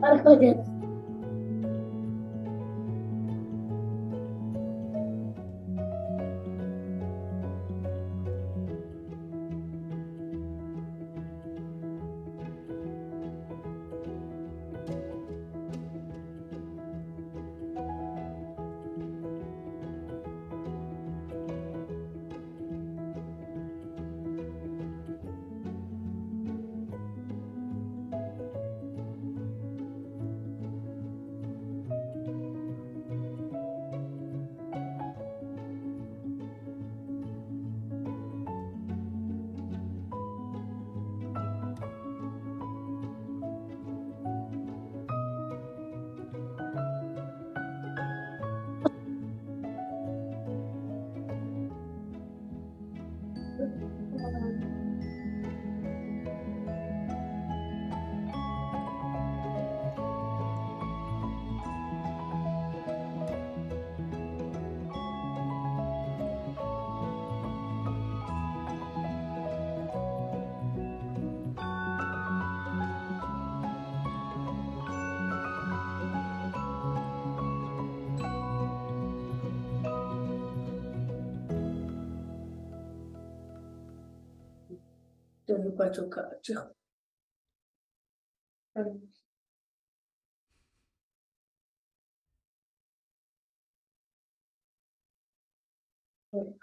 八块钱。buat elkaar. Zeg. En... Ja.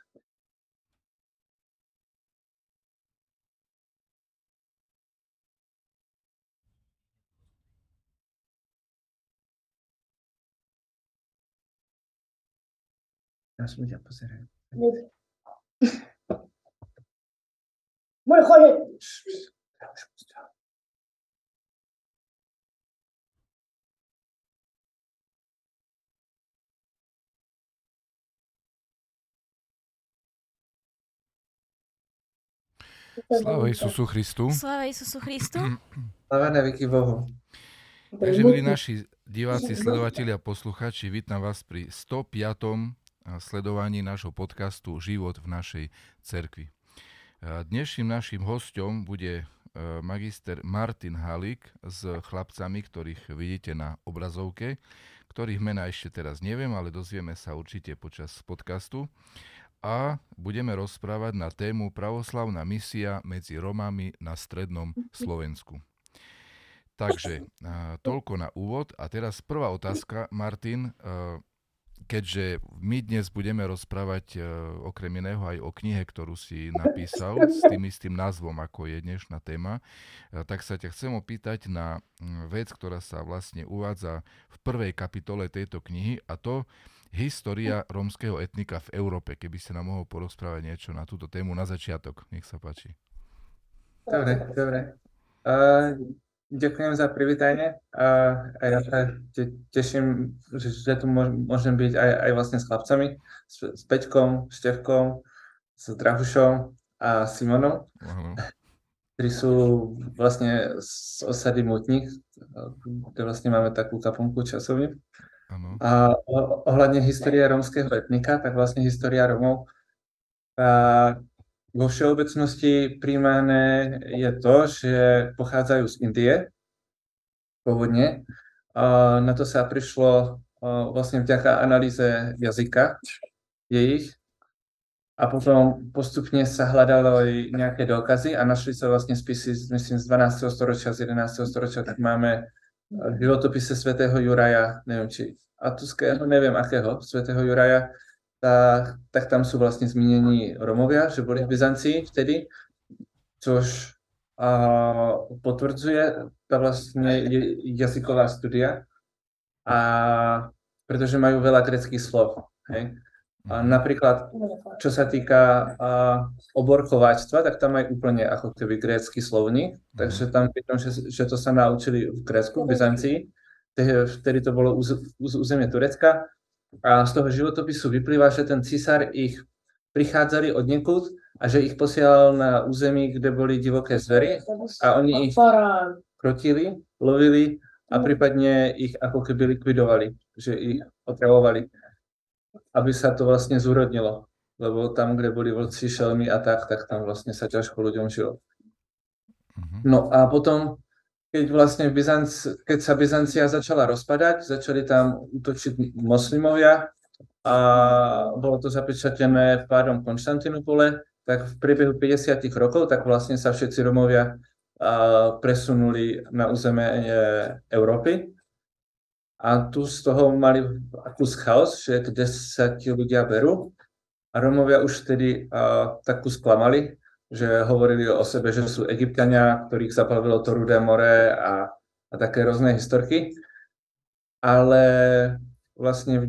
Jag som inte jag på serien. Bueno, joder. Sláva Isusu Christu. Sláva Isusu Christu. Sláva na veky Bohu. Takže, milí naši diváci, sledovatelia, posluchači, vítam vás pri 105. sledovaní nášho podcastu Život v našej cerkvi. Dnešným našim hostom bude e, magister Martin Halík s chlapcami, ktorých vidíte na obrazovke, ktorých mena ešte teraz neviem, ale dozvieme sa určite počas podcastu. A budeme rozprávať na tému pravoslavná misia medzi Romami na strednom Slovensku. Takže toľko na úvod. A teraz prvá otázka, Martin. Keďže my dnes budeme rozprávať e, okrem iného aj o knihe, ktorú si napísal s tým istým názvom, ako je dnešná téma, e, tak sa ťa chcem opýtať na vec, ktorá sa vlastne uvádza v prvej kapitole tejto knihy a to história rómskeho etnika v Európe. Keby ste nám mohol porozprávať niečo na túto tému na začiatok. Nech sa páči. Dobre, dobre. Uh, ďakujem za privítanie a, a ja sa te, teším, že, že tu môžem byť aj, aj vlastne s chlapcami, s, s Peťkom, Števkom, s Drahušom a Simonom, uh-huh. ktorí sú vlastne z osady Mutník, kde vlastne máme takú kaponku časovú. Ano. A ohľadne histórie rómskeho etnika, tak vlastne história Rómov a vo všeobecnosti príjmané je to, že pochádzajú z Indie pôvodne. Na to sa prišlo vlastne vďaka analýze jazyka jejich a potom postupne sa hľadalo nejaké dôkazy a našli sa vlastne spisy, myslím, z 12. storočia, z 11. storočia, tak máme v životopise svätého Juraja, neviem či Atuského, neviem akého, svätého Juraja, tak, tak tam sú vlastne zmínení Romovia, že boli v Byzancii vtedy, čož a, potvrdzuje tá vlastne jazyková studia, a, pretože majú veľa greckých slov. Hej. A napríklad, čo sa týka a, oborkovačstva, tak tam aj úplne ako keby grécky slovník, takže tam vidím, že, že to sa naučili v Grécku, v Byzancii, vtedy to bolo uz, uz, územie Turecka a z toho životopisu vyplýva, že ten cisár ich prichádzali od niekud a že ich posielal na území, kde boli divoké zvery a oni ich krotili, lovili a prípadne ich ako keby likvidovali, že ich otravovali aby sa to vlastne zúrodnilo. Lebo tam, kde boli vlci, šelmy a tak, tak tam vlastne sa ťažko ľuďom žilo. Uh-huh. No a potom keď vlastne Byzanc, keď sa Byzancia začala rozpadať, začali tam útočiť moslimovia a bolo to zapečatené pádom Konštantinopole, tak v priebehu 50 rokov tak vlastne sa všetci Romovia presunuli na územie Európy. A tu z toho mali akus chaos, že kde sa ti ľudia berú. A Romovia už vtedy takú sklamali, že hovorili o sebe, že sú egyptiania, ktorých zaplavilo to rudé more a, a také rôzne historky. Ale vlastne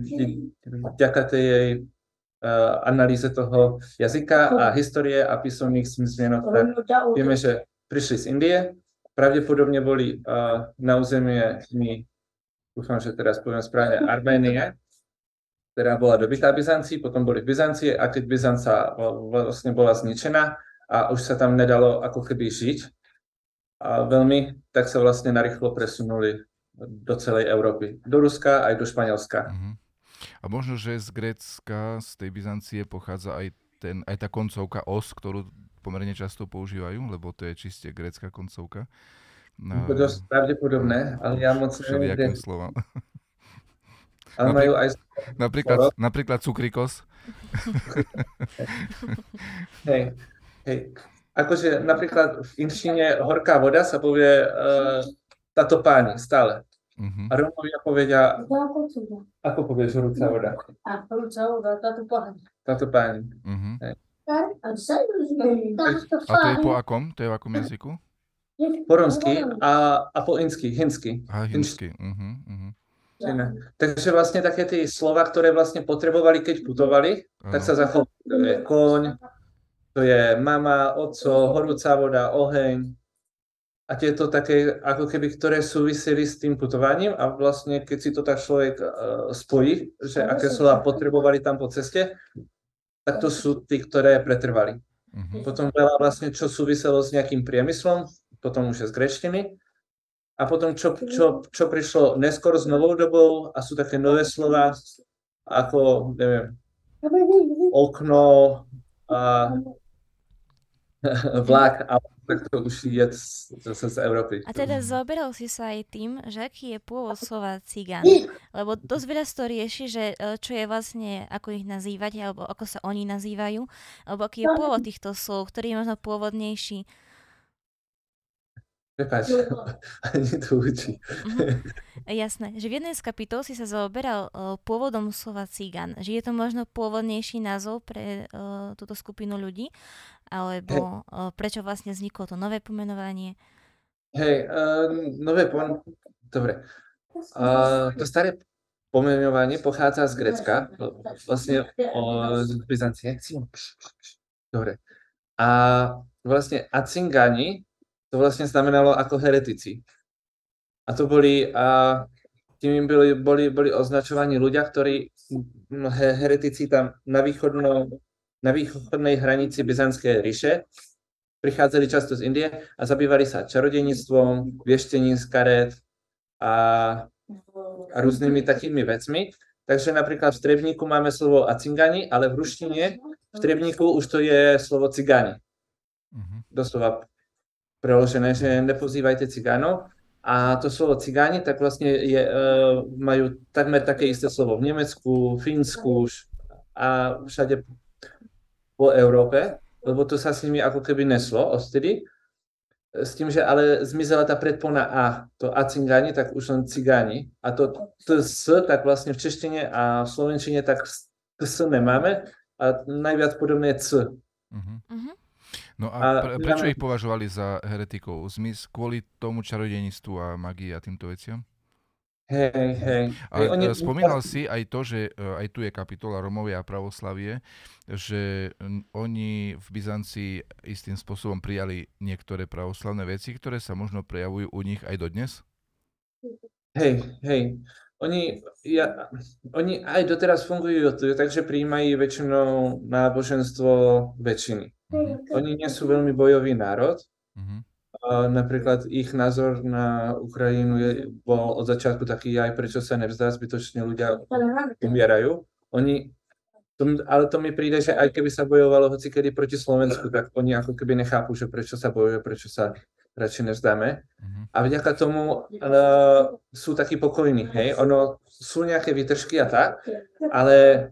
vďaka tej jej uh, analýze toho jazyka a histórie a písomných zmienok, tak vieme, že prišli z Indie, pravdepodobne boli uh, na územie, my, dúfam, že teraz poviem správne, Arménie, ktorá bola dobytá Byzancii, potom boli v Byzancii a keď Byzanca vlastne bola zničená, a už sa tam nedalo ako keby žiť a veľmi, tak sa vlastne narýchlo presunuli do celej Európy. Do Ruska aj do Španielska. Uh-huh. A možno, že z Grécka, z tej Byzancie pochádza aj, ten, aj tá koncovka os, ktorú pomerne často používajú, lebo to je čiste grécka koncovka. No, to dosť pravdepodobné, ale ja moc neviem. slova. Ale majú aj... Napríklad, napríklad cukrikos. Hej, Hej. Akože napríklad v inčine horká voda sa povie uh, táto páni stále. Uh-huh. A Rómovia povedia, ako povieš horúca voda? A horúca voda, táto páni. Táto páni. Uh-huh. A to je po akom? To je v akom jazyku? Po romsky a, a po insky, hinsky. A hinsky. Uh-huh, uh-huh. Takže vlastne také tie slova, ktoré vlastne potrebovali, keď putovali, uh-huh. tak sa zachovali. Koň, to je mama, oco, horúca voda, oheň a tieto také, ako keby, ktoré súviseli s tým putovaním a vlastne, keď si to tak človek uh, spojí, že aké slova potrebovali tam po ceste, tak to sú tí, ktoré pretrvali. Uh-huh. Potom veľa vlastne, čo súviselo s nejakým priemyslom, potom už je z grečtiny. A potom, čo, čo, čo prišlo neskôr s novou dobou a sú také nové slova, ako, neviem, okno, a vlak, ale tak to už je zase z Európy. A teda zoberal si sa aj tým, že aký je pôvod slova cigán. Lebo dosť veľa to rieši, že e, čo je vlastne, ako ich nazývať, alebo ako sa oni nazývajú, alebo aký je pôvod týchto slov, ktorý je možno pôvodnejší. Prepač, ani to učí. Uh-huh. Jasné, že v jednej z kapitol si sa zaoberal uh, pôvodom slova cigán, že je to možno pôvodnejší názov pre uh, túto skupinu ľudí, alebo uh, prečo vlastne vzniklo to nové pomenovanie? Hej, uh, nové pon... Dobre. Uh, to staré pomenovanie pochádza z Grecka, vlastne o, z Byzancie. Dobre. A vlastne Acingani to vlastne znamenalo ako heretici. A to boli, a tým boli, boli, boli označovaní ľudia, ktorí, heretici tam na, východno, na východnej hranici Byzantskej ríše, prichádzali často z Indie a zabývali sa čarodejníctvom, vieštením z karet a, a rôznymi takými vecmi. Takže napríklad v Trebníku máme slovo acingani, ale v ruštine v Trebníku už to je slovo cigáni. Uh-huh. Doslova preložené, že nepozývajte cigánov. A to slovo cigáni, tak vlastne je, uh, majú takmer také isté slovo v Nemecku, Fínsku a všade po Európe, lebo to sa s nimi ako keby neslo ostedy. S tým, že ale zmizela tá predpona A, to A cigáni, tak už len cigáni. A to T, S, tak vlastne v češtine a v slovenčine tak S nemáme a najviac podobné je C. Uh-huh. No a pre, prečo ich považovali za heretikov? Zmys kvôli tomu čarodejníctvu a magii a týmto veciam? Hej, hej. Ale oni... E, spomínal si aj to, že e, aj tu je kapitola Romovia a pravoslavie, že oni v Byzancii istým spôsobom prijali niektoré pravoslavné veci, ktoré sa možno prejavujú u nich aj dodnes? Hej, hej. Oni, ja, oni aj doteraz fungujú, takže prijímajú väčšinou náboženstvo väčšiny. Mm-hmm. Oni nie sú veľmi bojový národ. Mm-hmm. A napríklad ich názor na Ukrajinu je, bol od začiatku taký aj prečo sa nevzdá, zbytočne ľudia umierajú. Oni, to, ale to mi príde, že aj keby sa bojovalo hoci kedy proti Slovensku, tak oni ako keby nechápu, že prečo sa bojuje, prečo sa radšej nevzdáme. Mhm. A vďaka tomu uh, sú takí pokojní, hej. Ono sú nejaké výtržky a tak, ale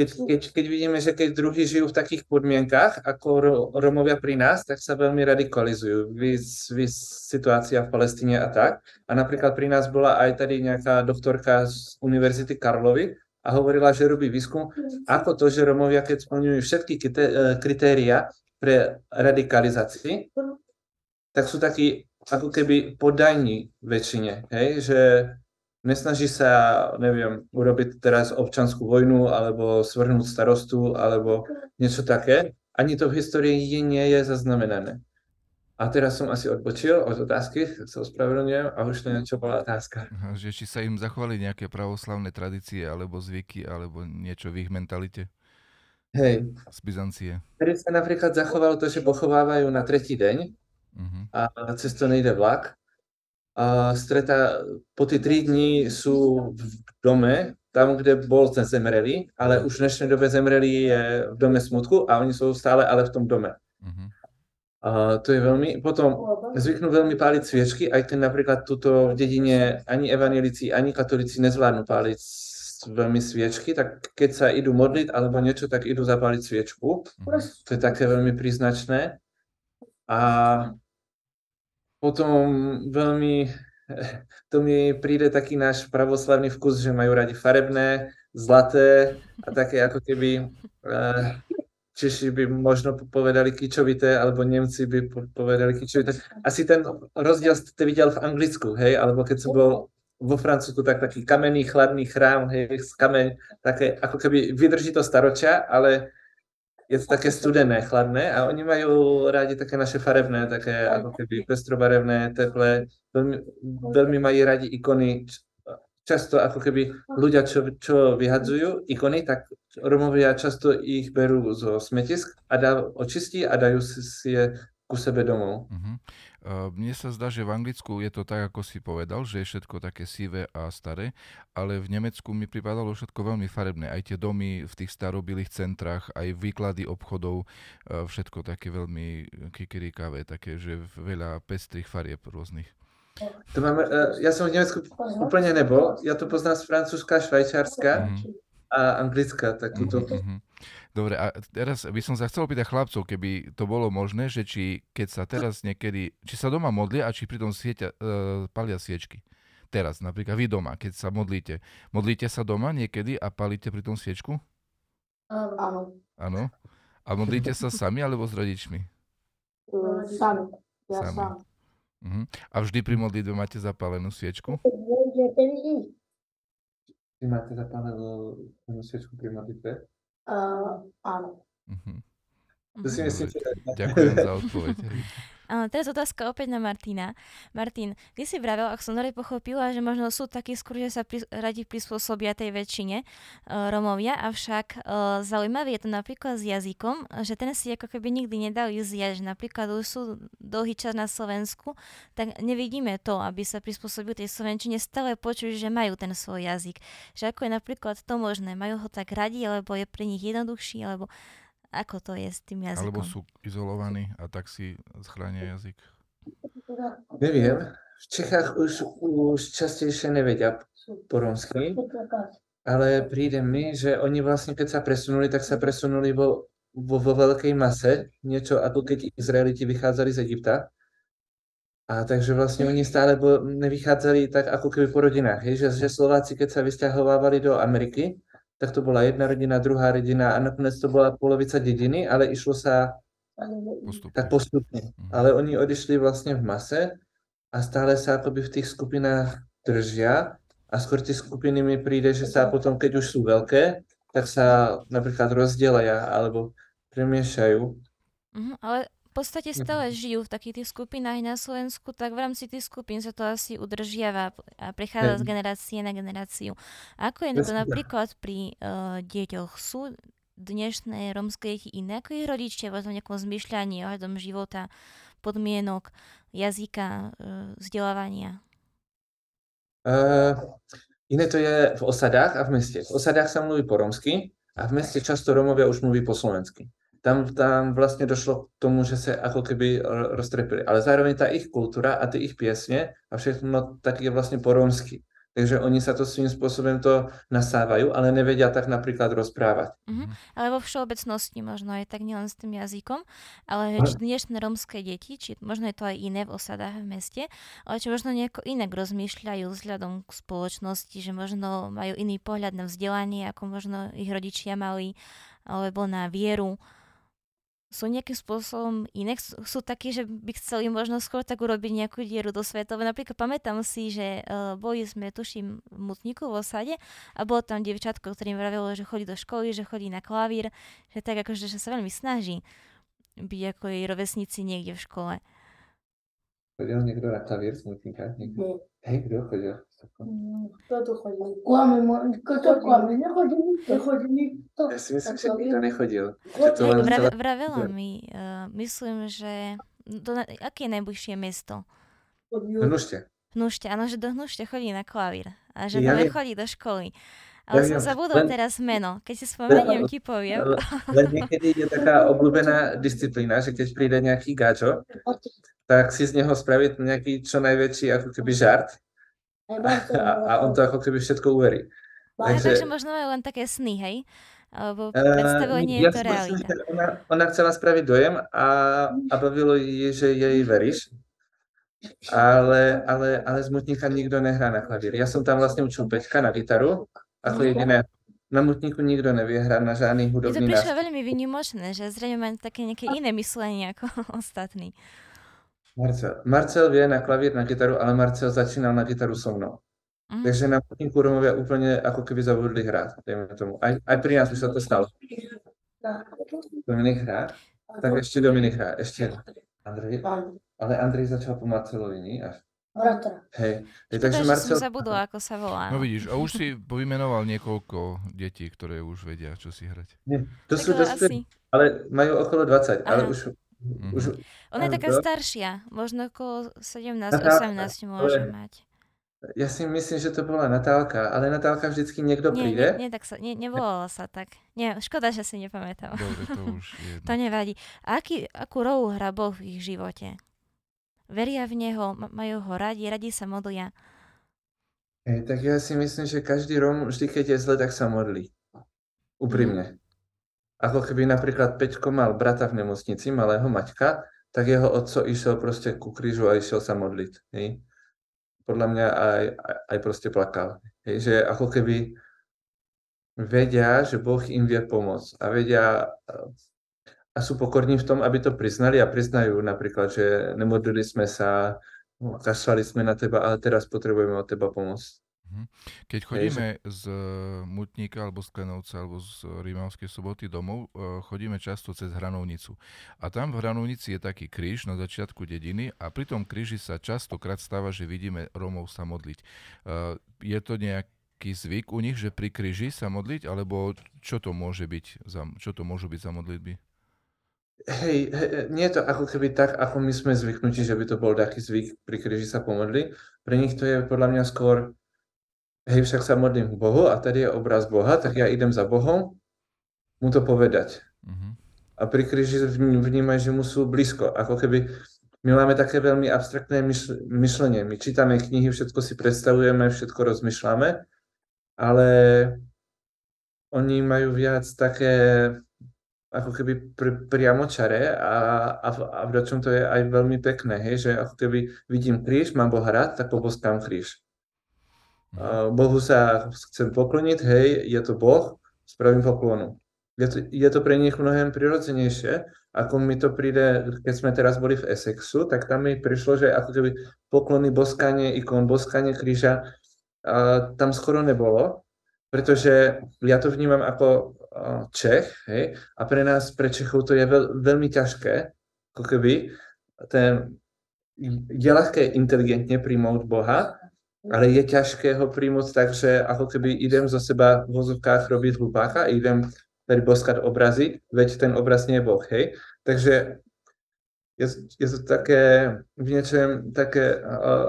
keď, keď, keď vidíme, že keď druhí žijú v takých podmienkach ako Ro- Romovia pri nás, tak sa veľmi radikalizujú. Vys, vys, situácia v Palestíne a tak. A napríklad pri nás bola aj tady nejaká doktorka z Univerzity Karlovy a hovorila, že robí výskum, ako to, že Romovia, keď splňujú všetky eh, kritéria pre radikalizácii, tak sú takí ako keby podajní väčšine, hej, že nesnaží sa, neviem, urobiť teraz občanskú vojnu, alebo svrhnúť starostu, alebo niečo také. Ani to v histórii nie je zaznamenané. A teraz som asi odbočil od otázky, sa ospravedlňujem, a už to niečo bola otázka. Aha, Že či sa im zachovali nejaké pravoslavné tradície, alebo zvyky, alebo niečo v ich mentalite Hej, z Byzancie. Vtedy sa napríklad zachovalo to, že pochovávajú na tretí deň Mhm. a cez to nejde vlak. A streta, po tie tri dní sú v dome, tam, kde bol ten zemrelý, ale už v dnešnej dobe zemrelý je v dome smutku a oni sú stále ale v tom dome. Mhm. A to je veľmi, potom zvyknú veľmi páliť sviečky, aj keď napríklad tuto v dedine ani evanelici, ani katolíci nezvládnu páliť veľmi sviečky, tak keď sa idú modliť alebo niečo, tak idú zapáliť sviečku. Mhm. To je také veľmi príznačné. A potom veľmi, to mi príde taký náš pravoslavný vkus, že majú radi farebné, zlaté a také ako keby eh, Češi by možno povedali kičovité, alebo Nemci by po- povedali kičovité. Asi ten rozdiel ste videl v Anglicku, hej, alebo keď som bol vo Francúzsku, tak taký kamenný, chladný chrám, hej, z kameň, také, ako keby vydrží to staročia, ale je to také studené, chladné a oni majú rádi také naše farebné, také ako keby pestrobarevné, teplé, veľmi, veľmi majú radi ikony, často ako keby ľudia, čo, čo vyhadzujú ikony, tak Romovia často ich berú zo smetisk a dá, očistí a dajú si, je ku sebe domov. Mhm. Uh, Mne sa zdá, že v Anglicku je to tak, ako si povedal, že je všetko také sivé a staré, ale v Nemecku mi pripadalo všetko veľmi farebné. Aj tie domy v tých starobilých centrách, aj výklady obchodov, uh, všetko také veľmi kikirikavé, také, že veľa pestrých farieb rôznych. To máme, eh, ja som v Nemecku úplne nebol, ja to poznám z Francúzska, Švajčiarska Mhm. A Anglicka, takúto. Mhm, mhm. Dobre, a teraz by som sa chcel opýtať chlapcov, keby to bolo možné, že či keď sa teraz niekedy, či sa doma modlia a či pritom svietia, uh, palia sviečky. Teraz, napríklad vy doma, keď sa modlíte. Modlíte sa doma niekedy a palíte pritom sviečku? Áno. Áno. A modlíte sa sami alebo s rodičmi? sami. Ja Sami. sám. Mhm. A vždy pri modlitbe máte zapálenú sviečku? Vy máte zapálenú sviečku pri modlitbe? Uh, áno. Mhm. To si myslím, že... Ďakujem za odpoveď. A teraz otázka opäť na Martina. Martin, ty si vravel, ak som dobre pochopila, že možno sú takí skôr, že sa pri, radi prispôsobia tej väčšine uh, Romovia, avšak uh, zaujímavé je to napríklad s jazykom, že ten si ako keby nikdy nedali zjať, že napríklad už sú dlhý čas na Slovensku, tak nevidíme to, aby sa prispôsobili tej Slovenčine, stále počuť, že majú ten svoj jazyk. Že ako je napríklad to možné, majú ho tak radi, alebo je pre nich jednoduchší, alebo ako to je s tým jazykom? Alebo sú izolovaní a tak si schránia jazyk. Neviem, v Čechách už, už častejšie nevedia po romsky, ale príde mi, že oni vlastne keď sa presunuli, tak sa presunuli vo, vo, vo veľkej mase, niečo ako keď Izraeliti vychádzali z Egypta. A takže vlastne oni stále bo, nevychádzali tak ako keby po rodinách, hej? Že, že Slováci, keď sa vysťahovávali do Ameriky, tak to bola jedna rodina, druhá rodina a nakoniec to bola polovica dediny, ale išlo sa Postupne. tak postupne. Mhm. Ale oni odišli vlastne v mase a stále sa akoby v tých skupinách držia a skôr tie skupiny mi príde, že sa potom, keď už sú veľké, tak sa napríklad rozdielia alebo premiešajú. Mhm, ale v podstate stále žijú v takých tých skupinách na Slovensku, tak v rámci tých skupín sa to asi udržiava a prechádza z generácie na generáciu. Ako je to napríklad pri uh, deťoch? Sú dnešné rómske deti iné ako ich rodičia v nejakom zmyšľaní ohľadom života, podmienok, jazyka, uh, vzdelávania? Uh, iné to je v osadách a v meste. V osadách sa mluví po romsky a v meste často Romovia už mluví po slovensky. Tam, tam vlastne došlo k tomu, že sa ako keby ro- roztrepili. Ale zároveň tá ich kultúra a tie ich piesne a všechno tak je vlastne po rómsky. Takže oni sa to svým spôsobom to nasávajú, ale nevedia tak napríklad rozprávať. Mhm. Ale vo všeobecnosti možno aj tak nielen s tým jazykom, ale Ale- či dnešné rómske deti, či možno je to aj iné v osadách v meste, ale či možno nejako inak rozmýšľajú vzhľadom k spoločnosti, že možno majú iný pohľad na vzdelanie, ako možno ich rodičia mali, alebo na vieru. Sú nejakým spôsobom iné? Sú, sú takí, že by chceli možno skôr tak urobiť nejakú dieru do svetové. Napríklad pamätám si, že uh, boli sme, tuším, v Mutníku v osade a bolo tam dievčatko, ktorým vravelo, že chodí do školy, že chodí na klavír, že tak akože že sa veľmi snaží byť ako jej rovesníci niekde v škole. Chodil niekto na klavír smutníka? Niekto? Nie. Hej, kto chodil? Kto tu chodí? Klame, mo- kto klame? Nechodí nikto. Nechodí nikto. Ja si myslím, že nikto nechodil. To len celá... vravela mi, uh, myslím, že do, aké je najbližšie? Chodí Hnušte. Hnušte, áno, že do Hnušte chodí na klavír a že Ja chodí do školy. Ale Ja som zabudol len- teraz meno. Keď si spomeniem, ti poviem. Le- Len niekedy je taká obľúbená disciplína, že keď príde nejaký gáčo, tak si z neho spraviť nejaký čo najväčší ako keby žart a, a on to ako keby všetko uverí. Takže- takže možno majú len také sny, hej? Alebo Eh, predstavuje, nie je ja to si myslím, realita. že Ona, ona chcela spraviť dojem a, a bavilo jej, že jej veríš, ale, ale, ale z Mutníka nikto nehrá na klavír. Ja som tam vlastne učil Peťka na gitaru, ako jediné. Na Mutníku nikto nevie hrať na žiadny Mi to hudobný prišlo nástroj. veľmi vynimočné, že zrejme majú také nejaké iné myslenie ako ostatní. Marcel. Marcel vie na klavír, na gitaru, ale Marcel začínal na gitaru so mnou. Mhm. Takže na Mutníku Romovia úplne ako keby zabudli hrať, dejme tomu. Aj, aj pri nás by sa to stalo. Dominik hrá? Tak ešte Dominik hrá, ešte Andrej. Ale Andrej začal po Marcelovi, nie? Až. Hej. Hej, takže že Marcel... som zabudla, ako sa volá. No vidíš, a už si povymenoval niekoľko detí, ktoré už vedia, čo si hrať. Nie, to Tak sú ale dospelí, ale majú okolo 20, ale Aha. už, Mhm. už Ona je taká to- staršia, možno okolo 17-18 Natálka, môže je- mať. ja si myslím, že to bola Natálka, ale Natálka vždycky niekto Nie, príde. nie, nie, tak sa, nie, nevolala sa tak. Nie, škoda, že si nepamätám. Dobre, to už je jedno. To nevadí. A aký, akú rolu hrá Boh v ich živote? Veria v Neho, ma- majú ho radi, radi sa modlia. Hej, tak ja si myslím, že každý Róm vždy, keď je zle, tak sa modlí. Úprimne. Ako keby napríklad Peťko mal brata v nemocnici, malého Maťka, tak jeho otco išiel proste ku krížu a išiel sa modliť. Hej. Podľa mňa aj, aj, aj proste plakal. Hej, že ako keby vedia, že Boh im vie pomôcť a vedia a sú pokorní v tom, aby to priznali a priznajú napríklad, že nemodlili sme sa, kašľali sme na teba, ale teraz potrebujeme od teba pomoc. Keď Hej, chodíme z eh, Mutníka alebo z Klenovca alebo z Rímavskej soboty domov, eh, chodíme často cez Hranovnicu. A tam v Hranovnici je taký kríž na začiatku dediny a pri tom kríži sa častokrát stáva, že vidíme Rómov sa modliť. Je to nejaký zvyk u nich, že pri kríži sa modliť, alebo čo to môže byť, za, čo to môžu byť za modlitby? Hej, hej, nie je to ako keby tak, ako my sme zvyknutí, že by to bol taký zvyk pri kríži sa pomodli. Pre nich to je podľa mňa skôr, hej, však sa modlím k Bohu a tady je obraz Boha, tak ja idem za Bohom mu to povedať. Mhm. A pri kríži vní- vnímaj, že mu sú blízko. Ako keby my máme také veľmi abstraktné myšl- myšlenie. My čítame knihy, všetko si predstavujeme, všetko rozmýšľame, ale oni majú viac také ako keby pr- priamočare a, a, v- a v čom to je aj veľmi pekné, hej, že ako keby vidím kríž, mám Boha rád, tak poboskám kríž. Bohu sa chcem pokloniť, hej, je to Boh, spravím poklonu. Je to, je to pre nich mnohem prirodzenejšie, ako mi to príde, keď sme teraz boli v Essexu, tak tam mi prišlo, že ako keby poklony, boskanie ikon, boskanie kríža, a tam skoro nebolo, pretože ja to vnímam ako Čech, hej, a pre nás, pre Čechov to je veľ, veľmi ťažké, ako keby ten, je ľahké inteligentne príjmať Boha, ale je ťažké ho príjmať tak, že ako keby idem zo seba v vozovkách robiť hlupáka idem tady boskať obrazy, veď ten obraz nie je Boh, hej. Takže je, je to také v niečom také,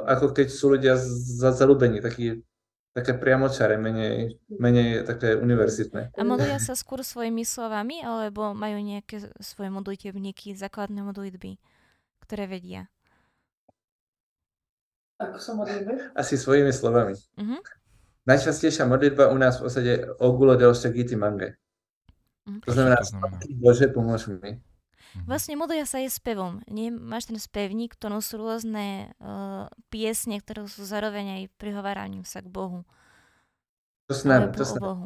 ako keď sú ľudia za, zalúbení, takí také priamočare, menej, menej také univerzitné. A modlia sa skôr svojimi slovami, alebo majú nejaké svoje modlitebníky, základné modlitby, ktoré vedia? Ako sa modlíme? Asi svojimi slovami. Mhm. Najčastejšia modlitba u nás v osade Ogulo Deus Giti Mange. Mhm. To znamená? Bože, pomôž mi. Mhm. Vlastne modlia sa aj spevom. Nie? Máš ten spevník, to sú rôzne uh, piesne, ktoré sú zároveň aj prihováraním sa k Bohu. To s nami, Alebo to s o nami. Bohu.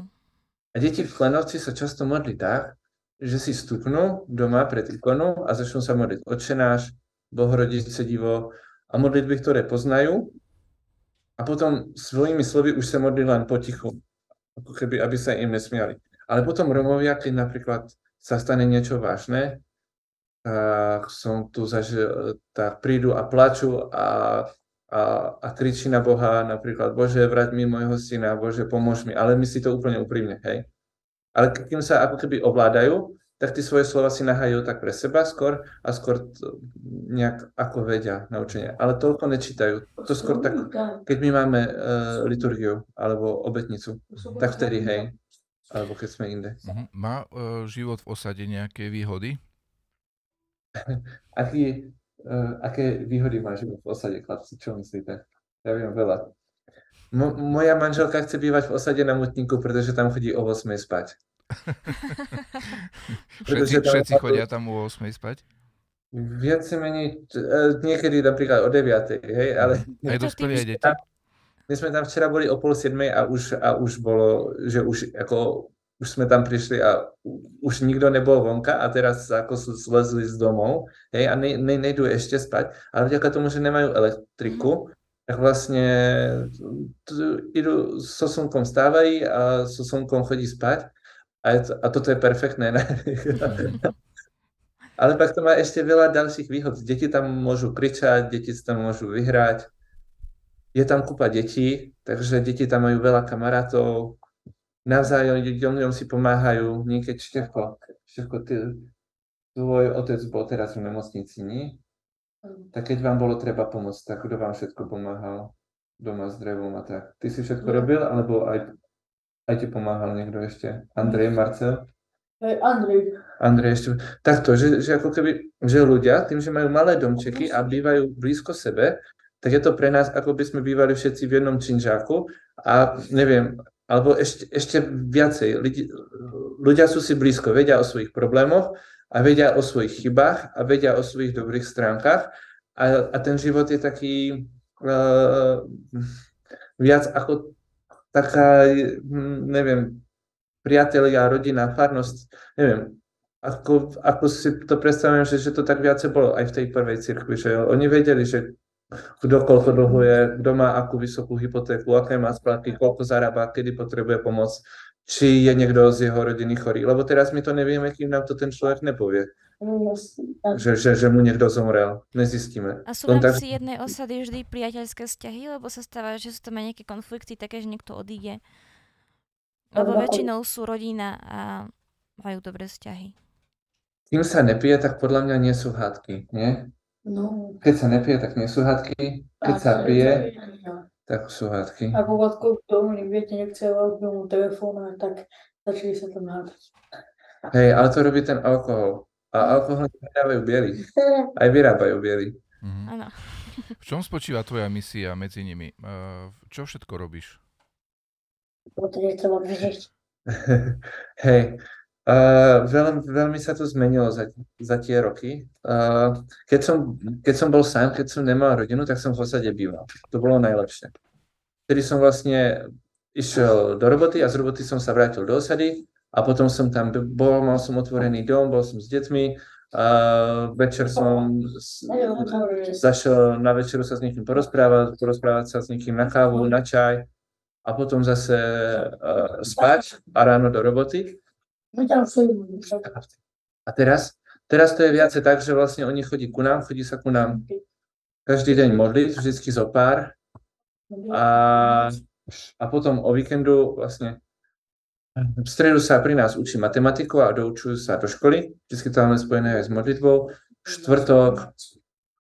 A deti v Klenovci sa často modlí tak, že si stupnú doma pred ikonu a začnú sa modliť Otčenáš, Bohorodice divo a modlitby, ktoré poznajú. A potom svojimi slovy už sa modlí len potichu, ako keby, aby sa im nesmiali. Ale potom Romovia, keď napríklad sa stane niečo vážne, tak som tu zažil, tak prídu a plačú a, a, a kričí na Boha, napríklad, Bože, vrať mi môjho syna, Bože, pomôž mi, ale myslí to úplne úprimne, hej. Ale kým sa ako keby ovládajú, tak tie svoje slova si nahajú tak pre seba skôr a skôr to nejak ako vedia naučenie. Ale toľko nečítajú. To skôr tak, keď my máme uh, liturgiu alebo obetnicu, tak vtedy, hej. Alebo keď sme inde. Mhm. Má uh, život v osade nejaké výhody? Aký, uh, aké výhody má život v osade, chlapci? Čo myslíte? Ja viem veľa. Mo- moja manželka chce bývať v osade na Mutníku, pretože tam chodí o 8 spať. všetci, všetci chodia tam o 8 spať? Viac menej, uh, niekedy napríklad o 9, hej, ale Aj dospelí, aj deti? my sme tam včera boli o pol siedmej a už, a už bolo, že už ako už sme tam prišli a už nikto nebol vonka a teraz ako sú zlezli z domov, hej, a ne, ne, nejdú ešte spať, ale vďaka tomu, že nemajú elektriku, tak vlastne idú so slnkom stávají a so slnkom chodí spať a, to, a toto je perfektné. Ne? Ale pak to má ešte veľa ďalších výhod. Deti tam môžu kričať, deti sa tam môžu vyhrať. Je tam kúpa detí, takže deti tam majú veľa kamarátov. Navzájom si pomáhajú. Niekedy Števko, Števko, ty, tvoj otec bol teraz v nemocnici, nie? Tak keď vám bolo treba pomôcť, tak kto vám všetko pomáhal? Doma s drevom a tak. Ty si všetko Ja. robil, alebo aj, aj ti pomáhal niekto ešte? Andrej, Marcel? Hej, Andrej. Andrej ešte, takto, že, že ako keby, že ľudia, tým, že majú malé domčeky a bývajú blízko sebe, tak je to pre nás, ako by sme bývali všetci v jednom činžáku a neviem, alebo ešte, ešte viacej, ľudí, ľudia sú si blízko, vedia o svojich problémoch a vedia o svojich chybách a vedia o svojich dobrých stránkach a, a ten život je taký uh, viac ako taká, hm, neviem, priatelia, rodina, farnosť, neviem, ako, ako si to predstavujem, že, že to tak viacej bolo aj v tej prvej cirkvi, že oni vedeli, že kto koľko dlhuje, kto má akú vysokú hypotéku, aké má splatky, koľko zarába, kedy potrebuje pomoc, či je niekto z jeho rodiny chorý. Lebo teraz my to nevieme, kým nám to ten človek nepovie, že, že, že mu niekto zomrel. Nezistíme. A sú tak- rámci jednej osady vždy priateľské vzťahy, lebo sa stáva, že sú tam aj nejaké konflikty, také, že niekto odíde. Lebo Alebo- väčšinou sú rodina a majú dobré vzťahy. Kým sa nepije, tak podľa mňa nie sú hádky, nie? No. Keď sa nepije, tak nie sú hádky. Keď sa pije, tak sú hádky. Ako Vladko k tomu, viete, nechce k tomu telefónu, tak začali sa tam hádať. Hej, ale to robí ten alkohol. A alkohol nedávajú biely. Aj vyrábajú biely. Mhm. Áno. V čom spočíva tvoja misia medzi nimi? Uh, čo všetko robíš? Hej, uh, veľmi, veľmi sa to zmenilo za, za tie roky. Uh, keď, som, keď som bol sám, keď som nemal rodinu, tak som v osade býval. To bolo najlepšie. Vtedy som vlastne išiel do roboty a z roboty som sa vrátil do osady a potom som tam bol, mal som otvorený dom, bol som s deťmi, uh, večer som s, zašiel na večeru sa s niekým porozprávať, porozprávať sa s niekým na kávu, na čaj a potom zase uh, spať a ráno do roboty. Šli. A teraz, teraz to je viacej tak, že vlastne oni chodí ku nám, chodí sa ku nám každý deň modliť, vždycky zo pár a, a potom o víkendu vlastne v stredu sa pri nás učí matematiku a doučujú sa do školy, vždycky to máme spojené aj s modlitbou. Štvrtok,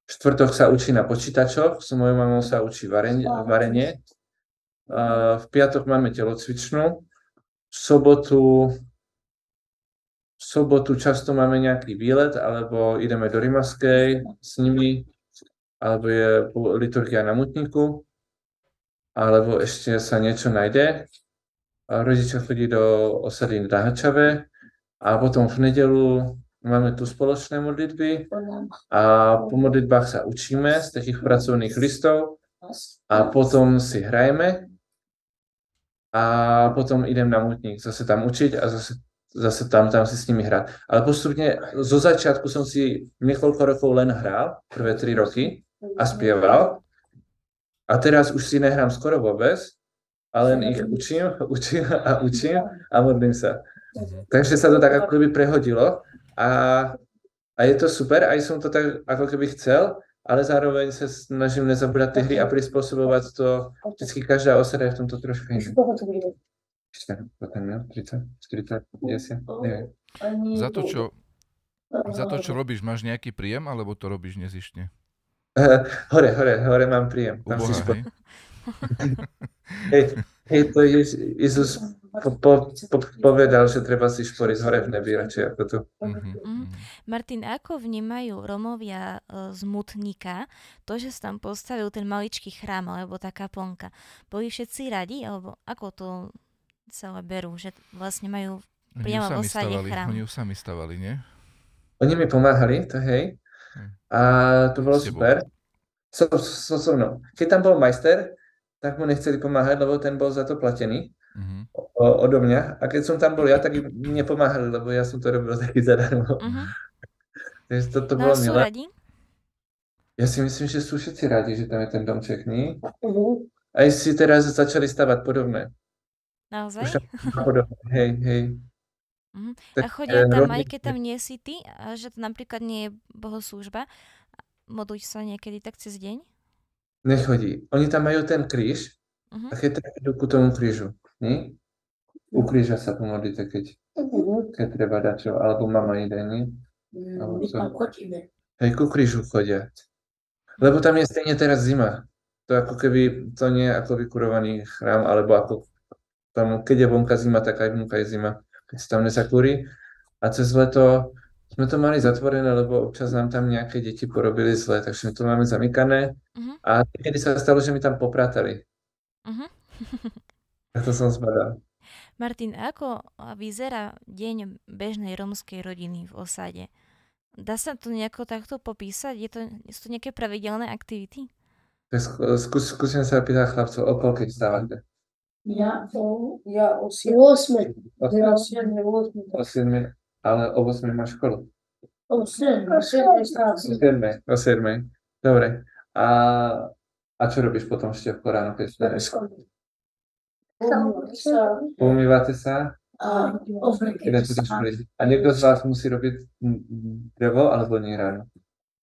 štvrtok sa učí na počítačoch, s mojou mamou sa učí varenie, varenie v piatok máme telocvičnú. V sobotu, v sobotu často máme nejaký výlet, alebo ideme do Rimaskej s nimi, alebo je liturgia na Mutníku, alebo ešte sa niečo nájde. Rodičia chodí do osady na Hačave a potom v nedelu máme tu spoločné modlitby a po modlitbách sa učíme z takých pracovných listov a potom si hrajeme a potom idem na mutník zase tam učiť a zase, zase tam, tam si s nimi hrať. Ale postupne zo začiatku som si niekoľko rokov len hral, prvé tri roky a spieval a teraz už si nehrám skoro vôbec a len ich učím, učím a učím a modlím sa. Takže sa to tak ako keby prehodilo a, a je to super, aj som to tak ako keby chcel, ale zároveň sa snažím nezabúdať tie hry a prispôsobovať to, vždycky každá osada je v tomto trošku iná. Ešte, potom ja, 30, 40, 50, neviem. Za to, čo, za to, čo robíš, máš nejaký príjem, alebo to robíš nezištne? Uh, hore, hore, hore mám príjem. Tam Uboha, si spo... hej? hej, to je, Jezus po, po, po, povedal, že treba si šporiť hore v nebi radšej ako tu. Mhm, mhm. Martin, ako vnímajú Romovia e, z Mutníka to, že sa tam postavil ten maličký chrám alebo tá kaplnka? Boli všetci radi, alebo ako to celé berú, že vlastne majú priamo v osade chrám. oni ju sami stavali, nie? Oni mi pomáhali, to hej. A to bolo super. So, so, so mnou. Keď tam bol majster, tak mu nechceli pomáhať, lebo ten bol za to platený Mhm. o, odo mňa. A keď som tam bol ja, tak im nepomáhali, lebo ja som to robil taký zadarmo. Mhm. Takže to, to No bolo a sú milé. radi? Ja si myslím, že sú všetci radi, že tam je ten domček, nie? Mhm. Aj si teraz začali stavať podobné. Už Naozaj? tam podobné. Hej, hej. A Tak, chodia eh, tam, aj keď tam nie si ty, a že to napríklad nie je bohoslúžba, modliť sa niekedy tak cez deň? Nechodí. Oni tam majú ten kríž Mhm. a keď tak idú ku tomu krížu, nie? U kríža sa pomodlíte, keď, keď treba dať čo, alebo mama ide, nie? Mm, My tam chodíme. Hej, ku krížu chodia. Lebo tam je stejne teraz zima. To ako keby, to nie je ako vykurovaný chrám, alebo ako tam, keď je vonka zima, tak aj vonka je zima, keď sa tam nezakúri. A cez leto sme to mali zatvorené, lebo občas nám tam nejaké deti porobili zle, takže my to máme zamykané. Mhm. A niekedy sa stalo, že mi tam popratali. Mhm. Tak to som zbadal. Martin, ako vyzerá deň bežnej rómskej rodiny v osade? Dá sa to nejako takto popísať? Je to, sú to nejaké pravidelné aktivity? Tak sk- skús, skúsim sa pýtať chlapcov, o koľkej vstávate? Ja o Ja o 7. 8. O Ja o 7, 7, 8. o 7, ale o 8 máš školu. O 7. O 7 O 7, o 7. Dobre. A, a čo robíš potom števko ráno, keď vstaneš? Umývate sa? A. A niekto z vás musí robiť drevo, alebo nie ráno?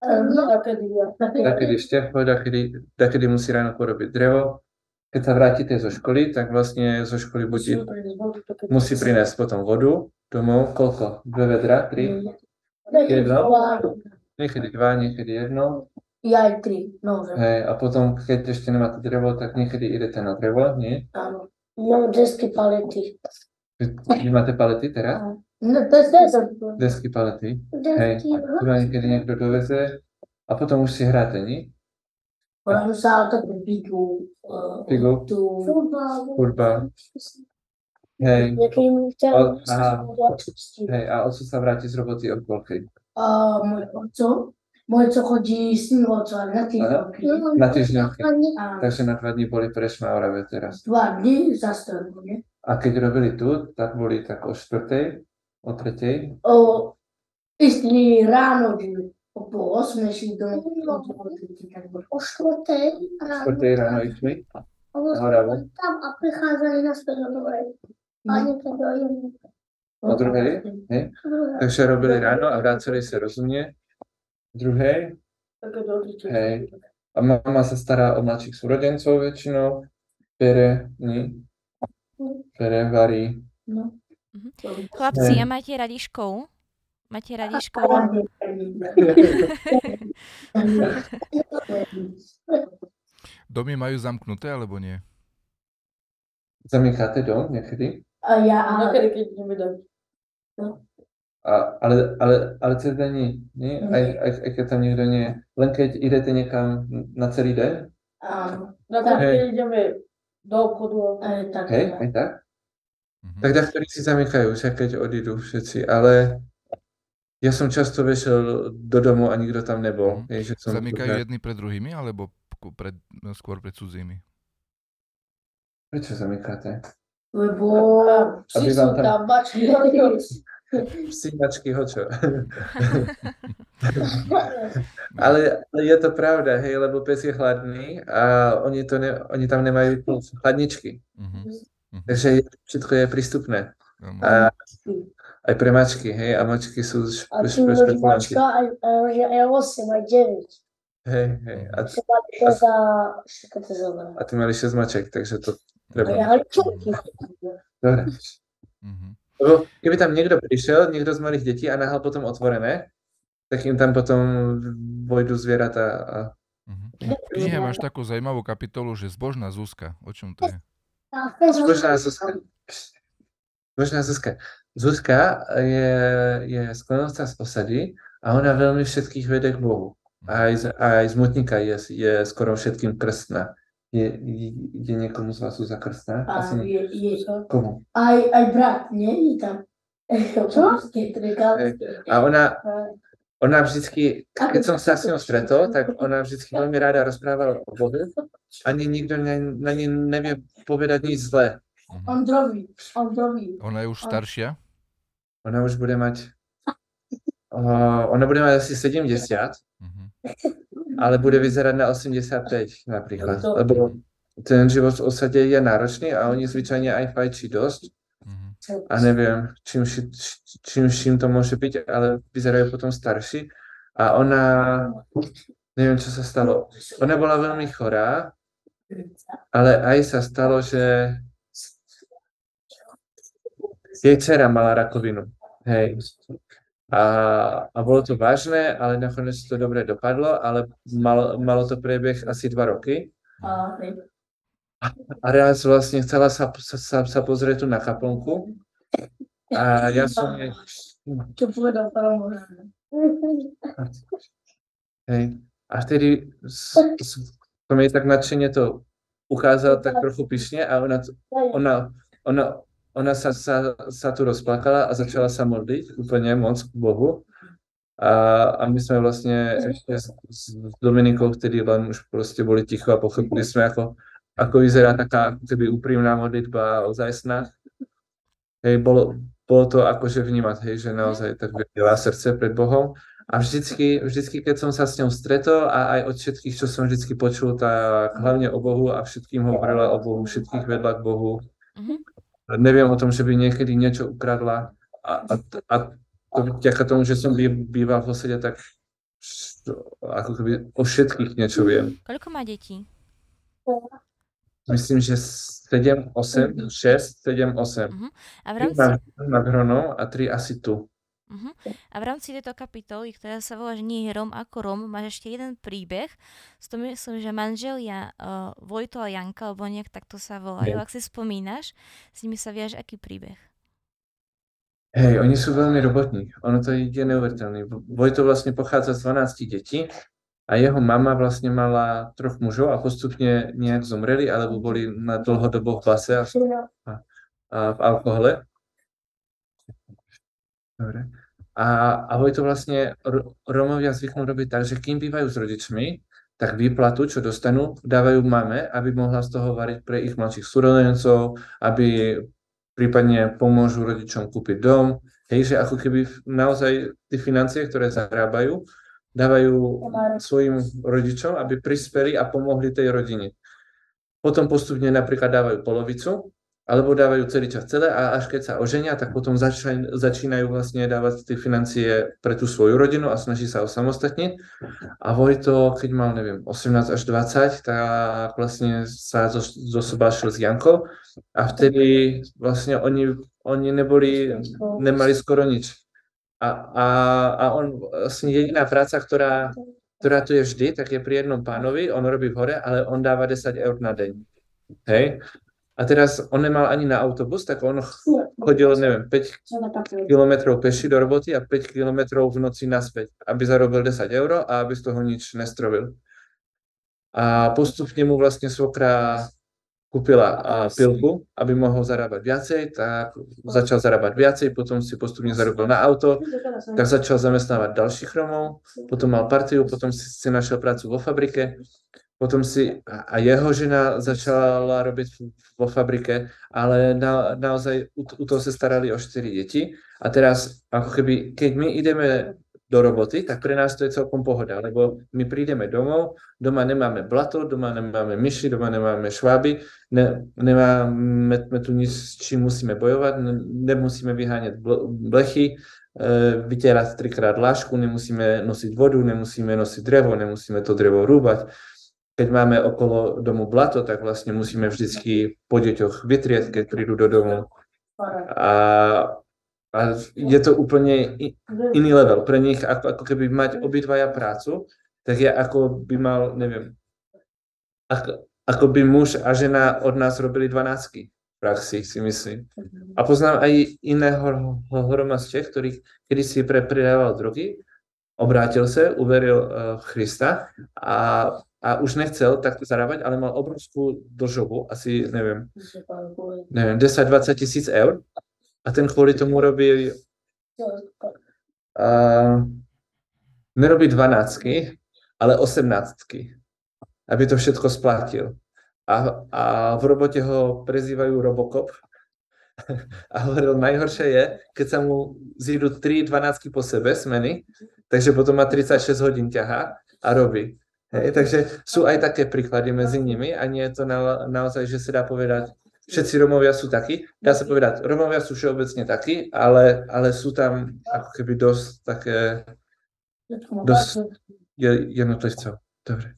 Takedy ja. Takedy števko, takedy, takedy musí ráno porobiť drevo. Keď sa vrátite zo školy, tak vlastne zo školy buď musí priniesť potom vodu domov. Koľko? Dve vedra? Tri? Jedno? Niekedy dva, niekedy jedno. Ja aj 3. No, že? Hej, a potom, keď ešte nemáte drevo, tak niekedy idete na drevo, nie? Áno. No, desky palety. Vy vy máte palety teraz? No, to je Desky palety. Hej, a tu vám niekedy niekto doveze a potom už si hráte, nie? Hrám sa tak figu. Figu? Tu. Futbal. Hej, Niekedy mi chcel. Hej, a oco sa vráti z roboty od koľkej? A môj oco, môj oco chodí s ním oco, ale na týždňovky. Na týždňovke. A Takže na dva dní boli pre Šmaurave teraz. dva dny za stranu, nie? A keď robili tu, tak boli tak o štvrtej, o tretej. O, istý ráno, o pol osme šli do O štvrtej O štvrtej ráno išli tam a prichádzali naspäť do dobrej. A niekedy o jednej. O druhej, hej? Takže robili ráno a vracali sa rozumne. Druhej, Hej. A mama sa stará o mladších súrodencov väčšinou. Pere, nie? Pere, varí. No. Chlapci, Hej. a máte radi školu? Máte radi školu? Domy majú zamknuté, alebo nie? Zamykáte dom niekedy? A ja, a, Niekedy, keď ideme do... A, ale, ale, ale cez deň nie, nie? Nie. Aj, aj, aj keď tam nikto nie je. Len keď idete niekam na celý deň? áno. Napríklad, Hej. keď ideme do obchodu, Aj tak. Hej, aj tak? Mhm. Tak si zamykajú sa, keď odídu všetci, ale ja som často vešiel do domu a nikto tam nebol. Mhm. Hej, že som Zamykajú jedni pred druhými, alebo pred, no, skôr pred cudzími? Prečo zamykáte? Lebo psi sú tam- bačky, Psínačky, hočo. ale, ale je to pravda, hej, lebo pes je hladný a oni, to ne, oni tam nemajú chladničky. Mhm. Mhm. Takže všetko je prístupné. Áno. A aj pre mačky, hej, a mačky sú špe, A mačka aj, aj, aj 8, aj 9. Hej, hej. A, Ešte mali 6 a a ty mali 6 maček, takže to treba. ja ale čuky. Dobre. Mhm. Lebo keby tam niekto prišiel, niekto z malých detí a nahal potom otvorené, tak im tam potom vojdu zvieratá a Mhm. V knihe máš takú zaujímavú kapitolu, že zbožná Zuzka. O čom to je? Zbožná Zuzka. Zbožná Zuzka. Zuzka je, je sklenovca z osady a ona veľmi všetkých vede k Bohu. Aj z, aj z Mutníka je, je skoro všetkým krstná. Je, je, niekomu z vás Zuzá krstná? a Asi je, je, Komu? aj, aj brat, nie? Je tam. Čo? A ona, ona vždycky, keď som sa s ňou stretol, tak ona vždycky veľmi rada rozprávala o Bohu. Ani nikto na, na nej nevie povedať nič zlé. Mhm. Ondrovi, Ondrovi. Ona je už staršia? Ona už bude mať... Uh, ona bude mať asi 70, Mhm. Ale bude vyzerať na 85 napríklad. To- Lebo ten život v osade je náročný a oni zvyčajne aj fajčí dosť. Mhm. A neviem, čím, čím, čím to môže byť, ale vyzerajú potom starší. A ona, neviem, čo sa stalo. Ona bola veľmi chorá, ale aj sa stalo, že jej dcera mala rakovinu. Hej. A, a bolo to vážne, ale nakoniec to dobre dopadlo, ale malo, malo to priebeh asi dva roky. A. A raz vlastne chcela sa, sa, sa, pozrieť tu na kaplnku a ja som Čo povedal pán hej, a vtedy som jej tak nadšene to ukázal tak trochu pyšne a ona, ona, ona, ona sa, sa, sa tu rozplakala a začala sa modliť úplne moc k Bohu. A, a my sme vlastne ešte s, s Dominikou vtedy len už proste boli ticho a pochopili sme, ako, ako vyzerá taká keby úprimná modlitba ozajstná. Hej, bolo, bolo to akože vnímať, hej, že naozaj tak veľa srdce pred Bohom. A vždycky, vždycky, keď som sa s ňou stretol a aj od všetkých, čo som vždycky počul, tak hlavne o Bohu a všetkým hovorila o Bohu, všetkých vedla k Bohu. Mhm. Neviem o tom, že by niekedy niečo ukradla a, a, a to vďaka tomu, že som bý- býval v osede, tak ako keby o všetkých niečo viem. Koľko má detí? Myslím, že 7, 8, 6, 7, 8. A v 3 rámci, na, na Hronom a 3 asi tu. Mhm. A v rámci tejto kapitoly, ktorá sa volá, že nie je Rom ako Rom, máš ešte jeden príbeh. S tom myslím, že manželia uh, Vojto a Janka, alebo nejak takto sa volajú. Ak si spomínaš, s nimi sa viaž aký príbeh? Hej, oni sú veľmi robotní. Ono to je neuveriteľné. Vojto vlastne pochádza z 12 detí a jeho mama vlastne mala troch mužov a postupne nejak zomreli alebo boli na dlhodobo v base a, a v alkohole. Dobre. A, a Vojto vlastne Ro- Rómovia zvyknú robiť tak, že kým bývajú s rodičmi, tak výplatu, čo dostanú, dávajú mame, aby mohla z toho variť pre ich mladších súrodencov, aby prípadne pomôžu rodičom kúpiť dom. Hej, že ako keby naozaj tie financie, ktoré zarábajú, dávajú svojim rodičom, aby prispeli a pomohli tej rodine. Potom postupne napríklad dávajú polovicu, alebo dávajú celý čas celé a až keď sa oženia, tak potom začínajú, začínajú vlastne dávať tie financie pre tú svoju rodinu a snaží sa osamostatniť. A Vojto, keď mal, neviem, 18 až 20, tak vlastne sa zos- zosobášil s Jankou a vtedy vlastne oni, oni neboli, nemali skoro nič. A, a, a on vlastne jediná práca, ktorá, ktorá tu je vždy, tak je pri jednom pánovi, on robí v hore, ale on dáva 10 eur na deň. Hej? A teraz on nemal ani na autobus, tak on chodil, neviem, 5 kilometrov peši do roboty a 5 kilometrov v noci naspäť, aby zarobil 10 eur a aby z toho nič nestrovil. A postupne mu vlastne svokra kúpila pilku, aby mohol zarábať viacej, tak začal zarábať viacej, potom si postupne zarobil na auto, tak začal zamestnávať ďalších Romov, potom mal partiu, potom si, si našiel prácu vo fabrike, potom si a jeho žena začala robiť vo fabrike, ale na, naozaj u, u toho sa starali o 4 deti a teraz ako keby, keď my ideme do roboty, tak pre nás to je celkom pohoda, lebo my prídeme domov, doma nemáme blato, doma nemáme myši, doma nemáme šváby, ne, nemáme tu nič, s čím musíme bojovať, ne, nemusíme vyháňať blechy, e, vytierať trikrát lášku, nemusíme nosiť vodu, nemusíme nosiť drevo, nemusíme to drevo rúbať. Keď máme okolo domu blato, tak vlastne musíme vždycky po deťoch vytrieť, keď prídu do domu. A a je to úplne iný level. Pre nich, ako, ako keby mať obidvaja prácu, tak je ako by mal, neviem, ako, ako by muž a žena od nás robili dvanáctky v praxi, si myslím. A poznám aj iného hroma z Čech, ktorý kedy si pre, pridával drogy, obrátil sa, uveril v Krista a, a už nechcel takto zarábať, ale mal obrovskú držovu, asi neviem, neviem 10-20 tisíc eur a ten kvôli tomu robí uh, nerobí dvanáctky, ale osemnáctky, aby to všetko splatil. A, a v robote ho prezývajú Robocop. A hovoril, najhoršie je, keď sa mu zídu 3 12 po sebe smeny, takže potom má 36 hodín ťaha a robí. Hej, takže sú aj také príklady medzi nimi a nie je to na, naozaj, že sa dá povedať, všetci Romovia sú takí. Dá sa povedať, Romovia sú všeobecne takí, ale, ale sú tam ako keby dosť také, dosť jednotlivcov. Dobre.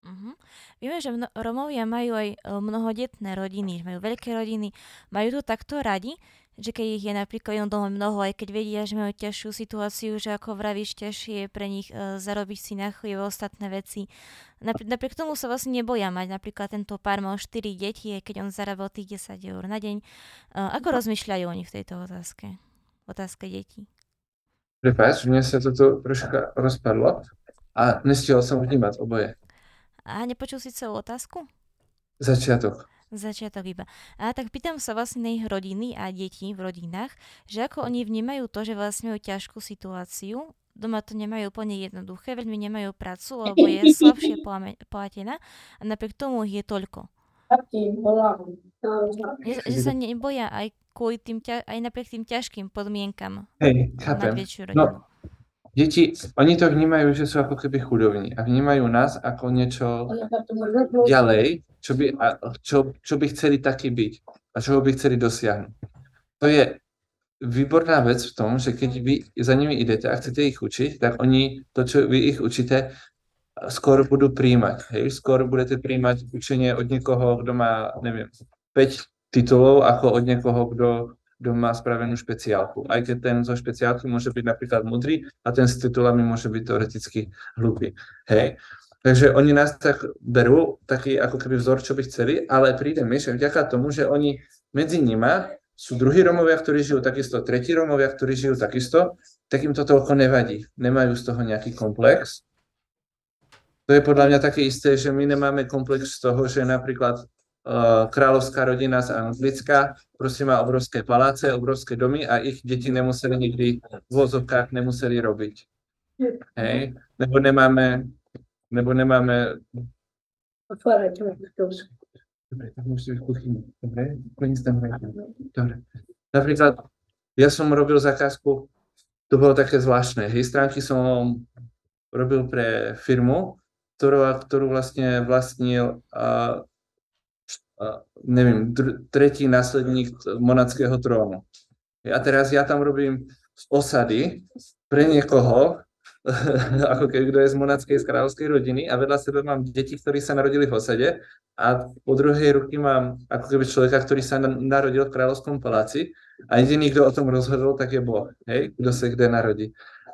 Uh-huh. Vieme, že mno- Romovia majú aj e, mnohodetné rodiny, majú veľké rodiny, majú to takto radi, že keď ich je napríklad v jednom dome mnoho, aj keď vedia, že majú ťažšiu situáciu, že ako vravíš, ťažšie je pre nich uh, zarobiť si na chlieb ostatné veci. Napr- napriek tomu sa vlastne neboja mať. Napríklad tento pár mal 4 deti, keď on zarábal tých 10 eur na deň. Uh, ako rozmýšľajú oni v tejto otázke? Otázke detí. Prepáč, mne sa toto troška rozpadlo a nestihol som vnímať oboje. A nepočul si celú otázku? Začiatok. Začiatok iba. A tak pýtam sa vlastne na ich rodiny a detí v rodinách, že ako oni vnímajú to, že vlastne majú ťažkú situáciu, doma to nemajú úplne jednoduché, veľmi nemajú prácu, lebo je slabšie platená a napriek tomu ich je toľko. Že, že sa neboja aj kvôli tým, aj napriek tým ťažkým podmienkam Hej, chápem. No, deti, oni to vnímajú, že sú ako keby chudobní a vnímajú nás ako niečo ďalej, čo by, a, čo, čo by chceli taký byť a čo by chceli dosiahnuť. To je výborná vec v tom, že keď vy za nimi idete a chcete ich učiť, tak oni to, čo vy ich učíte, skôr budú príjmať. Hej? Skôr budete príjmať učenie od niekoho, kto má, neviem, 5 titulov, ako od niekoho, kto, kto má spravenú špeciálku. Aj keď ten zo špeciálky môže byť napríklad mudrý a ten s titulami môže byť teoreticky hlupý. Hej? Takže oni nás tak berú, taký ako keby vzor, čo by chceli, ale príde mi, že vďaka tomu, že oni medzi nimi sú druhí Romovia, ktorí žijú takisto, tretí Romovia, ktorí žijú takisto, tak im to toľko nevadí. Nemajú z toho nejaký komplex. To je podľa mňa také isté, že my nemáme komplex z toho, že napríklad kráľovská rodina z Anglicka proste má obrovské paláce, obrovské domy a ich deti nemuseli nikdy v vozovkách nemuseli robiť. Hej? Nebo nemáme nebo nemáme... Dobre, tak musíš v kuchyni. Dobre, koniec tam Dobre. Napríklad, ja som robil zakázku, to bolo také zvláštne. Hej, stránky som robil pre firmu, ktorú, ktorú vlastne vlastnil uh, neviem, dr- tretí následník monadského trónu. A teraz ja tam robím z osady pre niekoho, ako keď kto je z monarskej z kráľovskej rodiny a vedľa sebe mám deti, ktorí sa narodili v osade a po druhej ruky mám ako keby človeka, ktorý sa narodil v kráľovskom paláci a jediný, kto o tom rozhodol, tak je Boh, hej, kto sa kde narodí.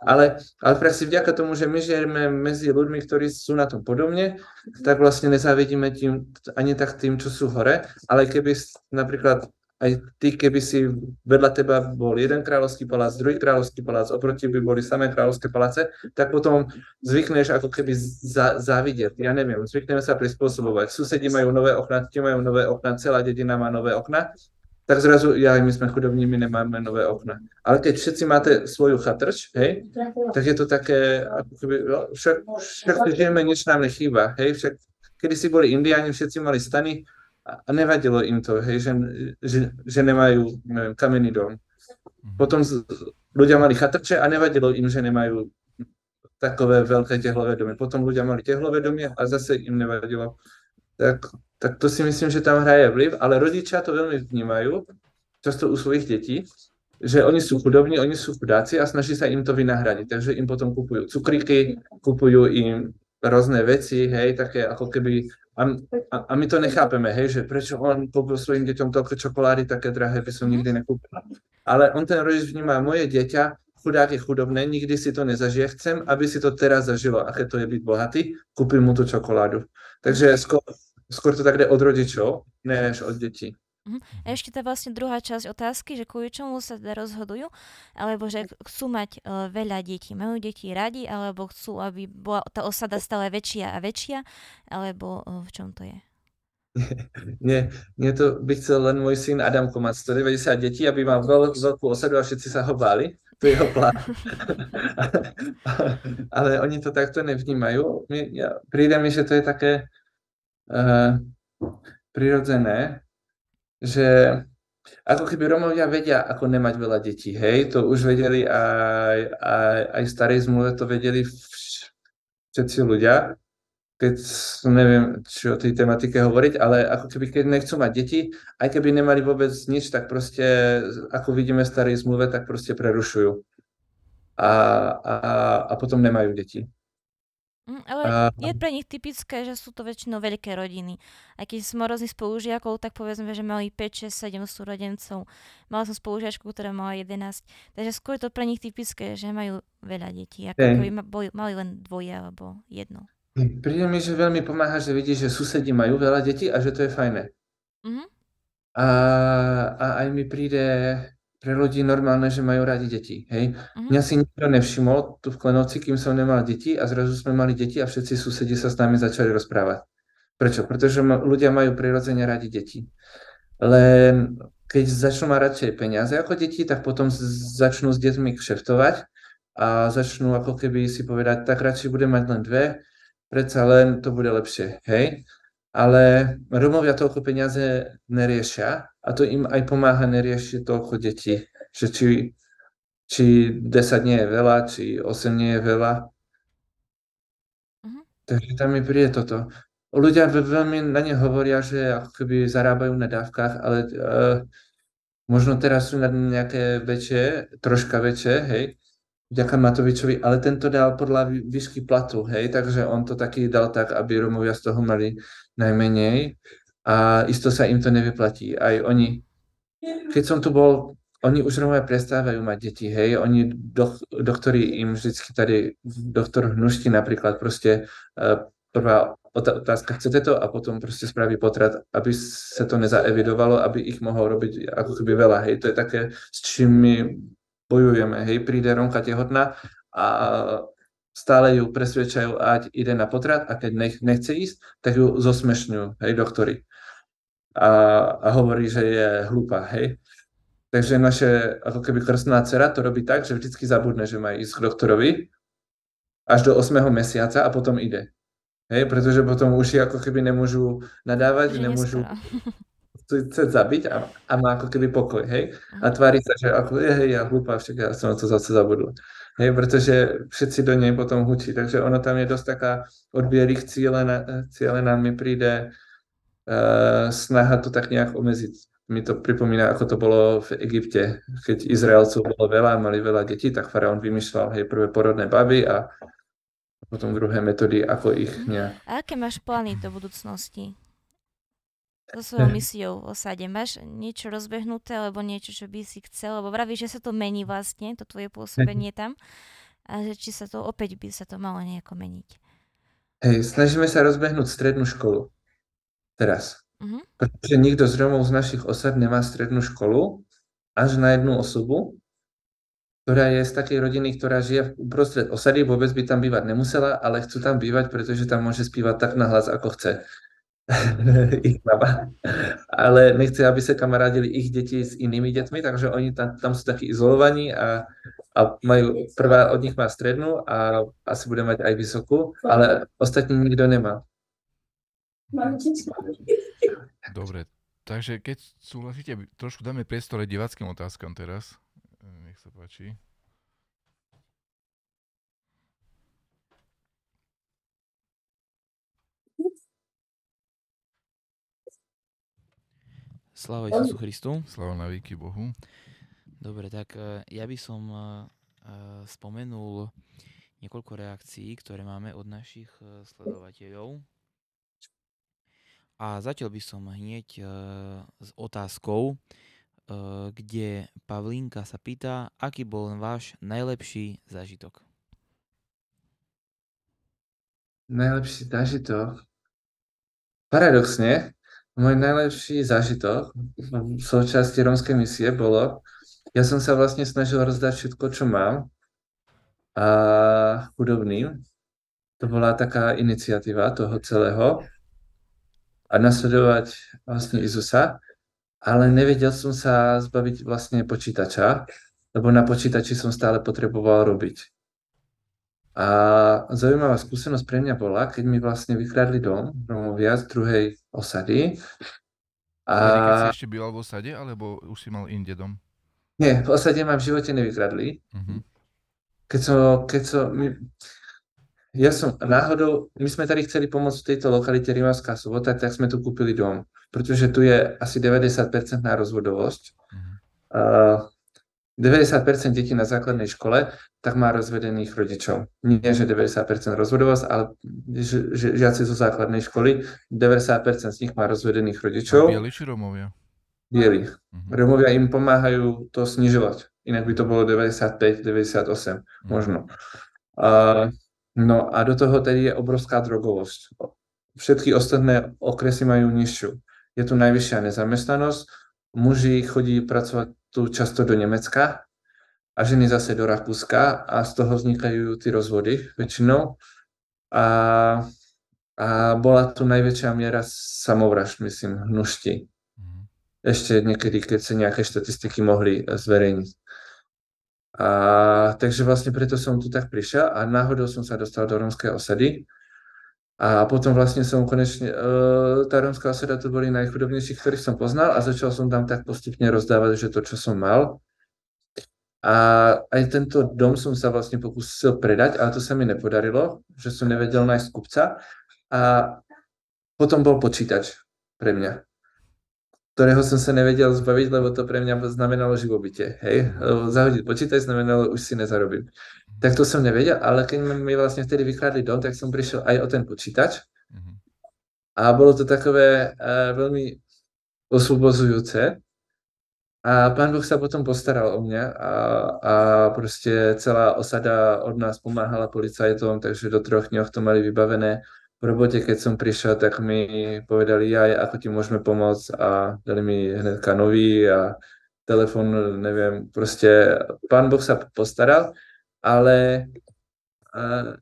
Ale, ale presne vďaka tomu, že my žijeme medzi ľuďmi, ktorí sú na tom podobne, tak vlastne nezávidíme tým, ani tak tým, čo sú hore, ale keby napríklad aj ty, keby si vedľa teba bol jeden kráľovský palác, druhý kráľovský palác, oproti by boli samé kráľovské paláce, tak potom zvykneš ako keby za, závidieť. Ja neviem, zvykneme sa prispôsobovať. Susedi majú nové okna, ti majú nové okna, celá dedina má nové okna, tak zrazu, ja, my sme chudobní, my nemáme nové okna. Ale keď všetci máte svoju chatrč, hej, tak je to také, ako keby, no, však, však žijeme, nič nám nechýba, hej, však kedy si boli indiáni, všetci mali stany a, a nevadilo im to, hej, že, že, že nemajú, neviem, kamenný dom. Potom z, ľudia mali chatrče a nevadilo im, že nemajú takové veľké tehlové domy. Potom ľudia mali tehlové domy a zase im nevadilo. Tak, tak to si myslím, že tam hraje vliv, ale rodičia to veľmi vnímajú, často u svojich detí, že oni sú chudobní, oni sú chudáci a snaží sa im to vynahradiť. Takže im potom kupujú cukríky, kupujú im rôzne veci, hej, také ako keby... A, a, a my to nechápeme, hej, že prečo on kúpil svojim deťom toľko čokolády, také drahé by som nikdy nekúpil. Ale on ten rodič vníma, moje dieťa, chudák je chudobné, nikdy si to nezažije, chcem, aby si to teraz zažilo, aké to je byť bohatý, kúpim mu tú čokoládu. Takže skôr, skôr to tak jde od rodičov, než od detí. A ešte tá vlastne druhá časť otázky, že kvôli čomu sa teda rozhodujú, alebo že chcú mať uh, veľa detí. Majú deti radi, alebo chcú, aby bola tá osada stále väčšia a väčšia, alebo uh, v čom to je? Nie, nie to by chcel len môj syn Adamko mať 190 detí, aby mal veľ, veľkú osadu a všetci sa ho báli. To je jeho plán. Ale oni to takto nevnímajú. My, ja, príde mi, že to je také uh, prirodzené, že ako keby Romovia vedia, ako nemať veľa detí, hej, to už vedeli aj, aj, aj starej zmluve, to vedeli vš- všetci ľudia, keď neviem, či o tej tematike hovoriť, ale ako keby keď nechcú mať deti, aj keby nemali vôbec nič, tak proste, ako vidíme v starej zmluve, tak proste prerušujú. A, a, a potom nemajú deti. Mm, ale A, je pre nich typické, že sú to väčšinou veľké rodiny. Aj keď som morozný spolužiakov, tak povedzme, že mali 5, 6, 7 súrodencov. Mala som spolužiačku, ktorá mala 11. Takže skôr je to pre nich typické, že majú veľa detí. Ako Hej. keby boli, mali len dvoje alebo jedno. príde mi, že veľmi pomáha, že vidí, že susedi majú veľa detí a že to je fajné. Mhm. A, a aj mi príde pre ľudí normálne, že majú radi deti, hej. Mhm. Mňa si nikto nevšimol tu v Klenovci, kým som nemal deti a zrazu sme mali deti a všetci susedi sa s nami začali rozprávať. Prečo? Pretože ma, ľudia majú prirodzene radi deti. Len keď začnú mať radšej peniaze ako deti, tak potom začnú s deťmi kšeftovať a začnú ako keby si povedať, tak radšej budem mať len dve, predsa len to bude lepšie, hej? Ale Romovia toľko peniaze neriešia a to im aj pomáha neriešiť toľko detí, že či, či 10 nie je veľa, či 8 nie je veľa. Mhm. Takže tam mi príde toto. Ľudia ve- veľmi na ne hovoria, že ako keby zarábajú na dávkach, ale uh, možno teraz sú na nejaké väčšie, troška väčšie, hej, vďaka Matovičovi, ale tento dal podľa vý- výšky platu, hej, takže on to taký dal tak, aby Romovia z toho mali najmenej a isto sa im to nevyplatí. Aj oni, keď som tu bol, oni už Romovia prestávajú mať deti, hej, oni, do, doktori im vždycky tady, doktor Hnušti napríklad proste uh, prvá otázka, chcete to? A potom proste spraví potrat, aby sa to nezaevidovalo, aby ich mohol robiť ako keby veľa, hej, to je také, s čím my bojujeme, hej, príde Ronka tehotná a stále ju presvedčajú, ať ide na potrat a keď nech, nechce ísť, tak ju zosmešňujú, hej, doktori. A, a hovorí, že je hlúpa, hej. Takže naše, ako keby krstná dcera to robí tak, že vždycky zabudne, že má ísť k doktorovi až do 8. mesiaca a potom ide. Hej, pretože potom už ako keby nemôžu nadávať, Že nemôžu chce zabiť a, a má ako keby pokoj, hej? A tvári sa, že ako, je, hej, ja hlúpa, však ja som to zase zabudol. Hej, pretože všetci do nej potom hučí, takže ono tam je dosť taká od bielých cílená, cílená mi príde uh, snaha to tak nejak omeziť. Mi to pripomína, ako to bolo v Egypte, keď Izraelcov bolo veľa, mali veľa detí, tak faraón vymýšľal, hej, prvé porodné baby a potom druhé metódy, ako ich nejak A aké máš plány do budúcnosti? So svojou misiou v osade. Máš niečo rozbehnuté, alebo niečo, čo by si chcel? Lebo vravíš, že sa to mení vlastne, to tvoje pôsobenie tam. a že či sa to opäť by sa to malo nejako meniť. Hej, snažíme sa rozbehnúť strednú školu. Teraz. Mhm. Pretože nikto z Romov z našich osad nemá strednú školu až na jednu osobu, ktorá je z takej rodiny, ktorá žije uprostred osady, vôbec by tam bývať nemusela, ale chcú tam bývať, pretože tam môže spívať tak nahlas, ako chce. ich mama. Ale nechce, aby sa kamarádili ich deti s inými deťmi, takže oni tam, tam sú takí izolovaní a, a majú, prvá od nich má strednú a asi bude mať aj vysokú, ale ostatní nikto nemá. Dobre, takže keď súhlasíte, trošku dáme priestor aj diváckým otázkam teraz. Nech sa páči. Sláva Isusu Christu. Sláva na výky Bohu. Dobre, tak e, ja by som e, e, spomenul niekoľko reakcií, ktoré máme od našich sledovateľov. A zatiaľ by som hneď s otázkou, kde Pavlínka sa pýta, aký bol váš najlepší zážitok. Najlepší zážitok? Paradoxne, môj najlepší zážitok v súčasti rómskej misie bolo, ja som sa vlastne snažil rozdať všetko, čo mám a chudobným. To bola taká iniciatíva toho celého a nasledovať vlastne Izusa, ale nevedel som sa zbaviť vlastne počítača, lebo na počítači som stále potreboval robiť. A zaujímavá skúsenosť pre mňa bola, keď mi vlastne vykradli dom Romovia z druhej osady. A... Keď si ešte býval v osade, alebo už si mal inde dom? Nie, v osade ma v živote nevykradli. Uh-huh. Keď som, keď som, my, ja som náhodou, my sme tady chceli pomôcť v tejto lokalite Rimavská sobota, tak sme tu kúpili dom, pretože tu je asi 90% na rozvodovosť. Uh-huh. Uh, 90% detí na základnej škole tak má rozvedených rodičov. Nie, že 90% rozvodovosť, ale že, že žiaci zo základnej školy, 90% z nich má rozvedených rodičov. Bieli či Romovia? Bieli. Uh-huh. Romovia im pomáhajú to snižovať. Inak by to bolo 95, 98 Mhm. možno. Uh, no a do toho tedy je obrovská drogovosť. Všetky ostatné okresy majú nižšiu. Je tu najvyššia nezamestnanosť, muži chodí pracovať tu často do Nemecka a ženy zase do Rakúska a z toho vznikajú ty rozvody väčšinou. A, a bola tu najväčšia miera samovražd, myslím, hnušti. Uh-huh. Ešte niekedy, keď sa nejaké štatistiky mohli zverejniť. A, takže vlastne preto som tu tak prišiel a náhodou som sa dostal do rómskej osady. A potom vlastne som konečne, uh, tá rómska osada to boli najchudobnejší, ktorých som poznal a začal som tam tak postupne rozdávať, že to, čo som mal. A aj tento dom som sa vlastne pokúsil predať, ale to sa mi nepodarilo, že som nevedel nájsť kupca. A potom bol počítač pre mňa, ktorého som sa nevedel zbaviť, lebo to pre mňa znamenalo živobytie. Hej? Lebo zahodiť počítač znamenalo, už si nezarobím. Tak to som nevedel, ale keď mi vlastne vtedy vykradli dom, tak som prišiel aj o ten počítač. Uh-huh. A bolo to takové uh, veľmi osvobozujúce. A pán Boh sa potom postaral o mňa a, a proste celá osada od nás pomáhala policajtom, takže do troch dňoch to mali vybavené. V robote, keď som prišiel, tak mi povedali, jaj, ako ti môžeme pomôcť a dali mi hnedka nový a telefon, neviem, proste pán Boh sa postaral ale uh,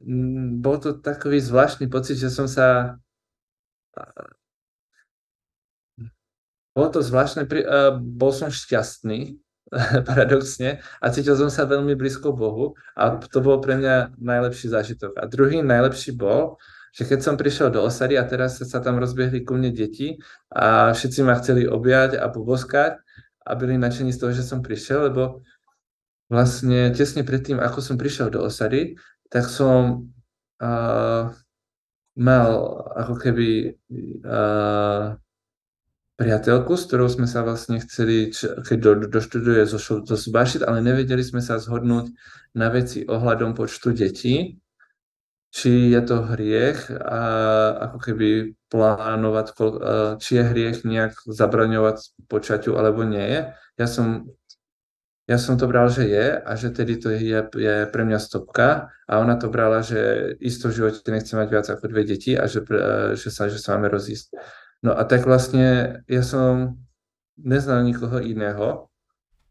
bol to takový zvláštny pocit, že som sa... Uh, bolo to zvláštne, uh, bol som šťastný, paradoxne, a cítil som sa veľmi blízko Bohu a to bol pre mňa najlepší zážitok. A druhý najlepší bol, že keď som prišiel do osady a teraz sa tam rozbiehli ku mne deti a všetci ma chceli objať a poboskať a byli nadšení z toho, že som prišiel, lebo vlastne tesne predtým, ako som prišiel do osady, tak som uh, mal ako keby uh, priateľku, s ktorou sme sa vlastne chceli, keď do, doštuduje zo, zo Subašit, ale nevedeli sme sa zhodnúť na veci ohľadom počtu detí, či je to hriech a ako keby plánovať, či je hriech nejak zabraňovať počaťu alebo nie je. Ja som ja som to bral, že je a že tedy to je, je pre mňa stopka a ona to brala, že isto v živote nechce mať viac ako dve deti a že, pre- že, sa, že sa máme rozísť. No a tak vlastne ja som neznal nikoho iného,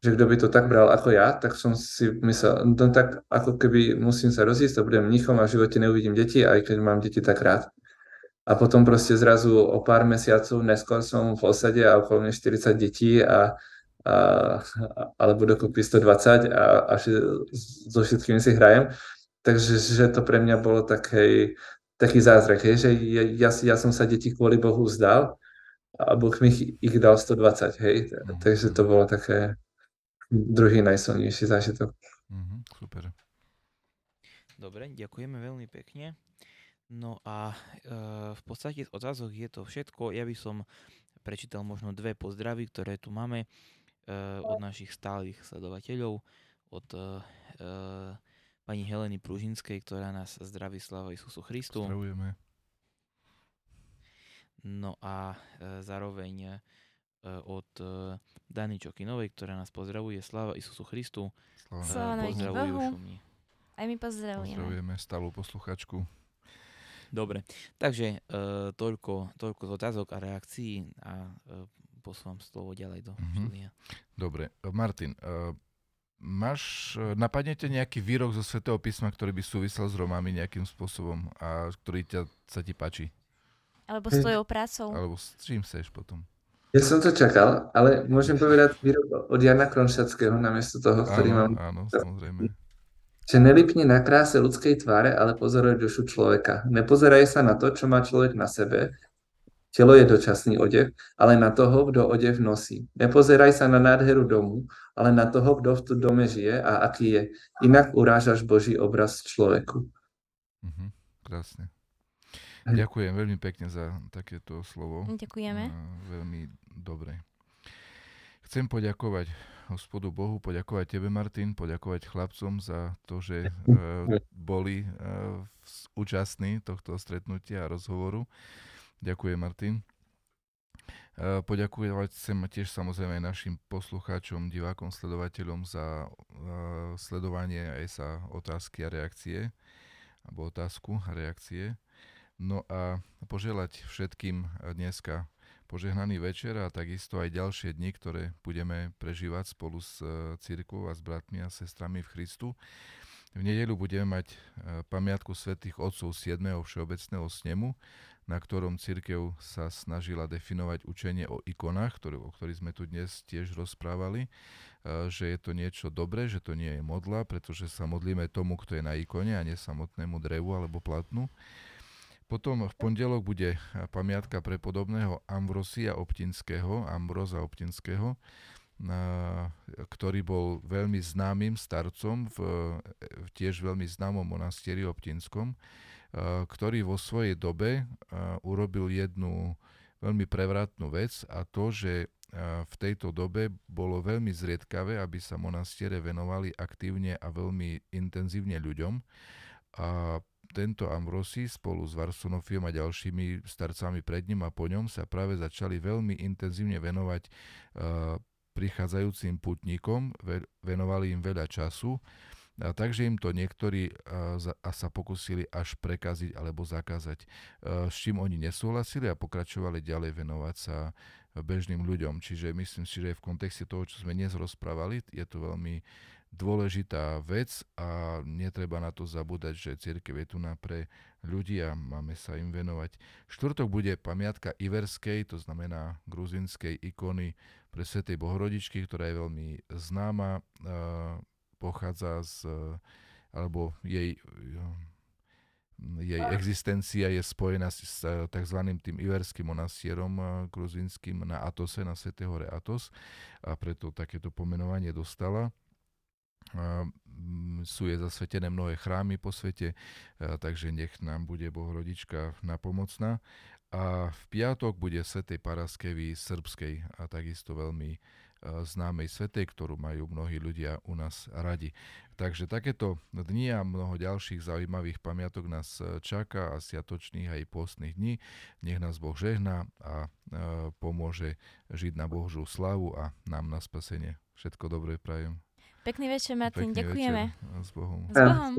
že kto by to tak bral ako ja, tak som si myslel, no tak ako keby musím sa rozísť, to budem mnichom a v živote neuvidím deti, aj keď mám deti tak rád. A potom proste zrazu o pár mesiacov neskôr som v osade a okolo mňa 40 detí a, a, alebo dokopy 120 a, a so všetkými si hrajem. Takže že to pre mňa bolo taký, taký zázrak, hej, že ja, ja som sa deti kvôli Bohu vzdal a Boh mi ich, ich dal 120, hej. Mhm. Takže to bolo také druhý najsilnejší zážitok. Mhm, super. Dobre, ďakujeme veľmi pekne. No a e, v podstate z otázok je to všetko. Ja by som prečítal možno dve pozdravy, ktoré tu máme e, od našich stálych sledovateľov, od e, e, pani Heleny Pružinskej, ktorá nás zdraví sláva Isusu Christu. Pozdravujeme. No a e, zároveň e, od e, Dany Čokinovej, ktorá nás pozdravuje sláva Isusu Christu. Sláva. E, Sláva na veky pozdravujú šumni. Aj my pozdravujeme. Pozdravujeme stálu posluchačku. Dobre, takže e, toľko, toľko z otázok a reakcií a e, posúvam slovo ďalej do Mhm. štúdia. Dobre, Martin, uh, máš, eh, napadne ťa nejaký výrok zo Svetého písma, ktorý by súvisel s Romami nejakým spôsobom a ktorý ťa, sa ti páči? Alebo s tvojou prácou. Alebo s čím chceš potom? Ja som to čakal, ale môžem povedať výrok od Jana Kronšackého namiesto toho, ktorý Áno, mám. áno, samozrejme. Že nelipni na kráse ľudskej tváre, ale pozoruj dušu človeka. Nepozeraj sa na to, čo má človek na sebe. Telo je dočasný odev, ale na toho, kto odev nosí. Nepozeraj sa na nádheru domu, ale na toho, kto v tom dome žije a aký je. Inak urážaš Boží obraz človeku. Mhm, krásne. Ďakujem veľmi pekne za takéto slovo. Ďakujeme. Veľmi dobre. Chcem poďakovať hospodu Bohu, poďakovať tebe, Martin, poďakovať chlapcom za to, že uh, boli uh, účastní tohto stretnutia a rozhovoru. Ďakujem, Martin. Uh, poďakovať chcem tiež samozrejme aj našim poslucháčom, divákom, sledovateľom za sledovanie aj sa otázky a reakcie, alebo otázku a reakcie. No a poželať všetkým dneska požehnaný večer a takisto aj ďalšie dni, ktoré budeme prežívať spolu s e, církvou a s bratmi a sestrami v Christu. V nedeľu budeme mať e, pamiatku svätých otcov 7. Všeobecného snemu, na ktorom církev sa snažila definovať učenie o ikonách, ktoré, o ktorých sme tu dnes tiež rozprávali, e, že je to niečo dobré, že to nie je modla, pretože sa modlíme tomu, kto je na ikone a nie samotnému drevu alebo platnu. Potom v pondelok bude pamiatka pre podobného Ambrosia Optinského, Ambroza Optinského, ktorý bol veľmi známym starcom v, v tiež veľmi známom monastieri Optinskom, a, ktorý vo svojej dobe urobil jednu veľmi prevratnú vec a to, že v tejto dobe bolo veľmi zriedkavé, aby sa monastiere venovali aktívne a veľmi intenzívne ľuďom. A tento Ambrosi spolu s Varsonofiom a ďalšími starcami pred ním a po ňom sa práve začali veľmi intenzívne venovať uh, prichádzajúcim putníkom, ve- venovali im veľa času, a takže im to niektorí uh, za, a sa pokusili až prekaziť alebo zakázať, uh, s čím oni nesúhlasili a pokračovali ďalej venovať sa bežným ľuďom. Čiže myslím si, že v kontexte toho, čo sme dnes rozprávali, je to veľmi dôležitá vec a netreba na to zabúdať, že církev je tu na pre ľudí a máme sa im venovať. Štvrtok bude pamiatka Iverskej, to znamená gruzinskej ikony pre Svetej Bohorodičky, ktorá je veľmi známa, uh, pochádza z, alebo jej, jej existencia je spojená s, tzv. tým Iverským monastierom uh, gruzinským na Atose, na Svetej hore Atos a preto takéto pomenovanie dostala. Mm, sú je zasvetené mnohé chrámy po svete, a, takže nech nám bude Bohorodička napomocná. A v piatok bude Svetej Paraskevy srbskej a takisto veľmi a, známej svetej, ktorú majú mnohí ľudia u nás radi. Takže takéto dni a mnoho ďalších zaujímavých pamiatok nás e, čaká a sviatočných aj postných dní. Nech nás Boh žehná a pomôže žiť na Božú slavu a nám na spasenie. Všetko dobré prajem. Pekný večer, Martin, Pekný ďakujeme. Večer. S Bohom. S Bohom.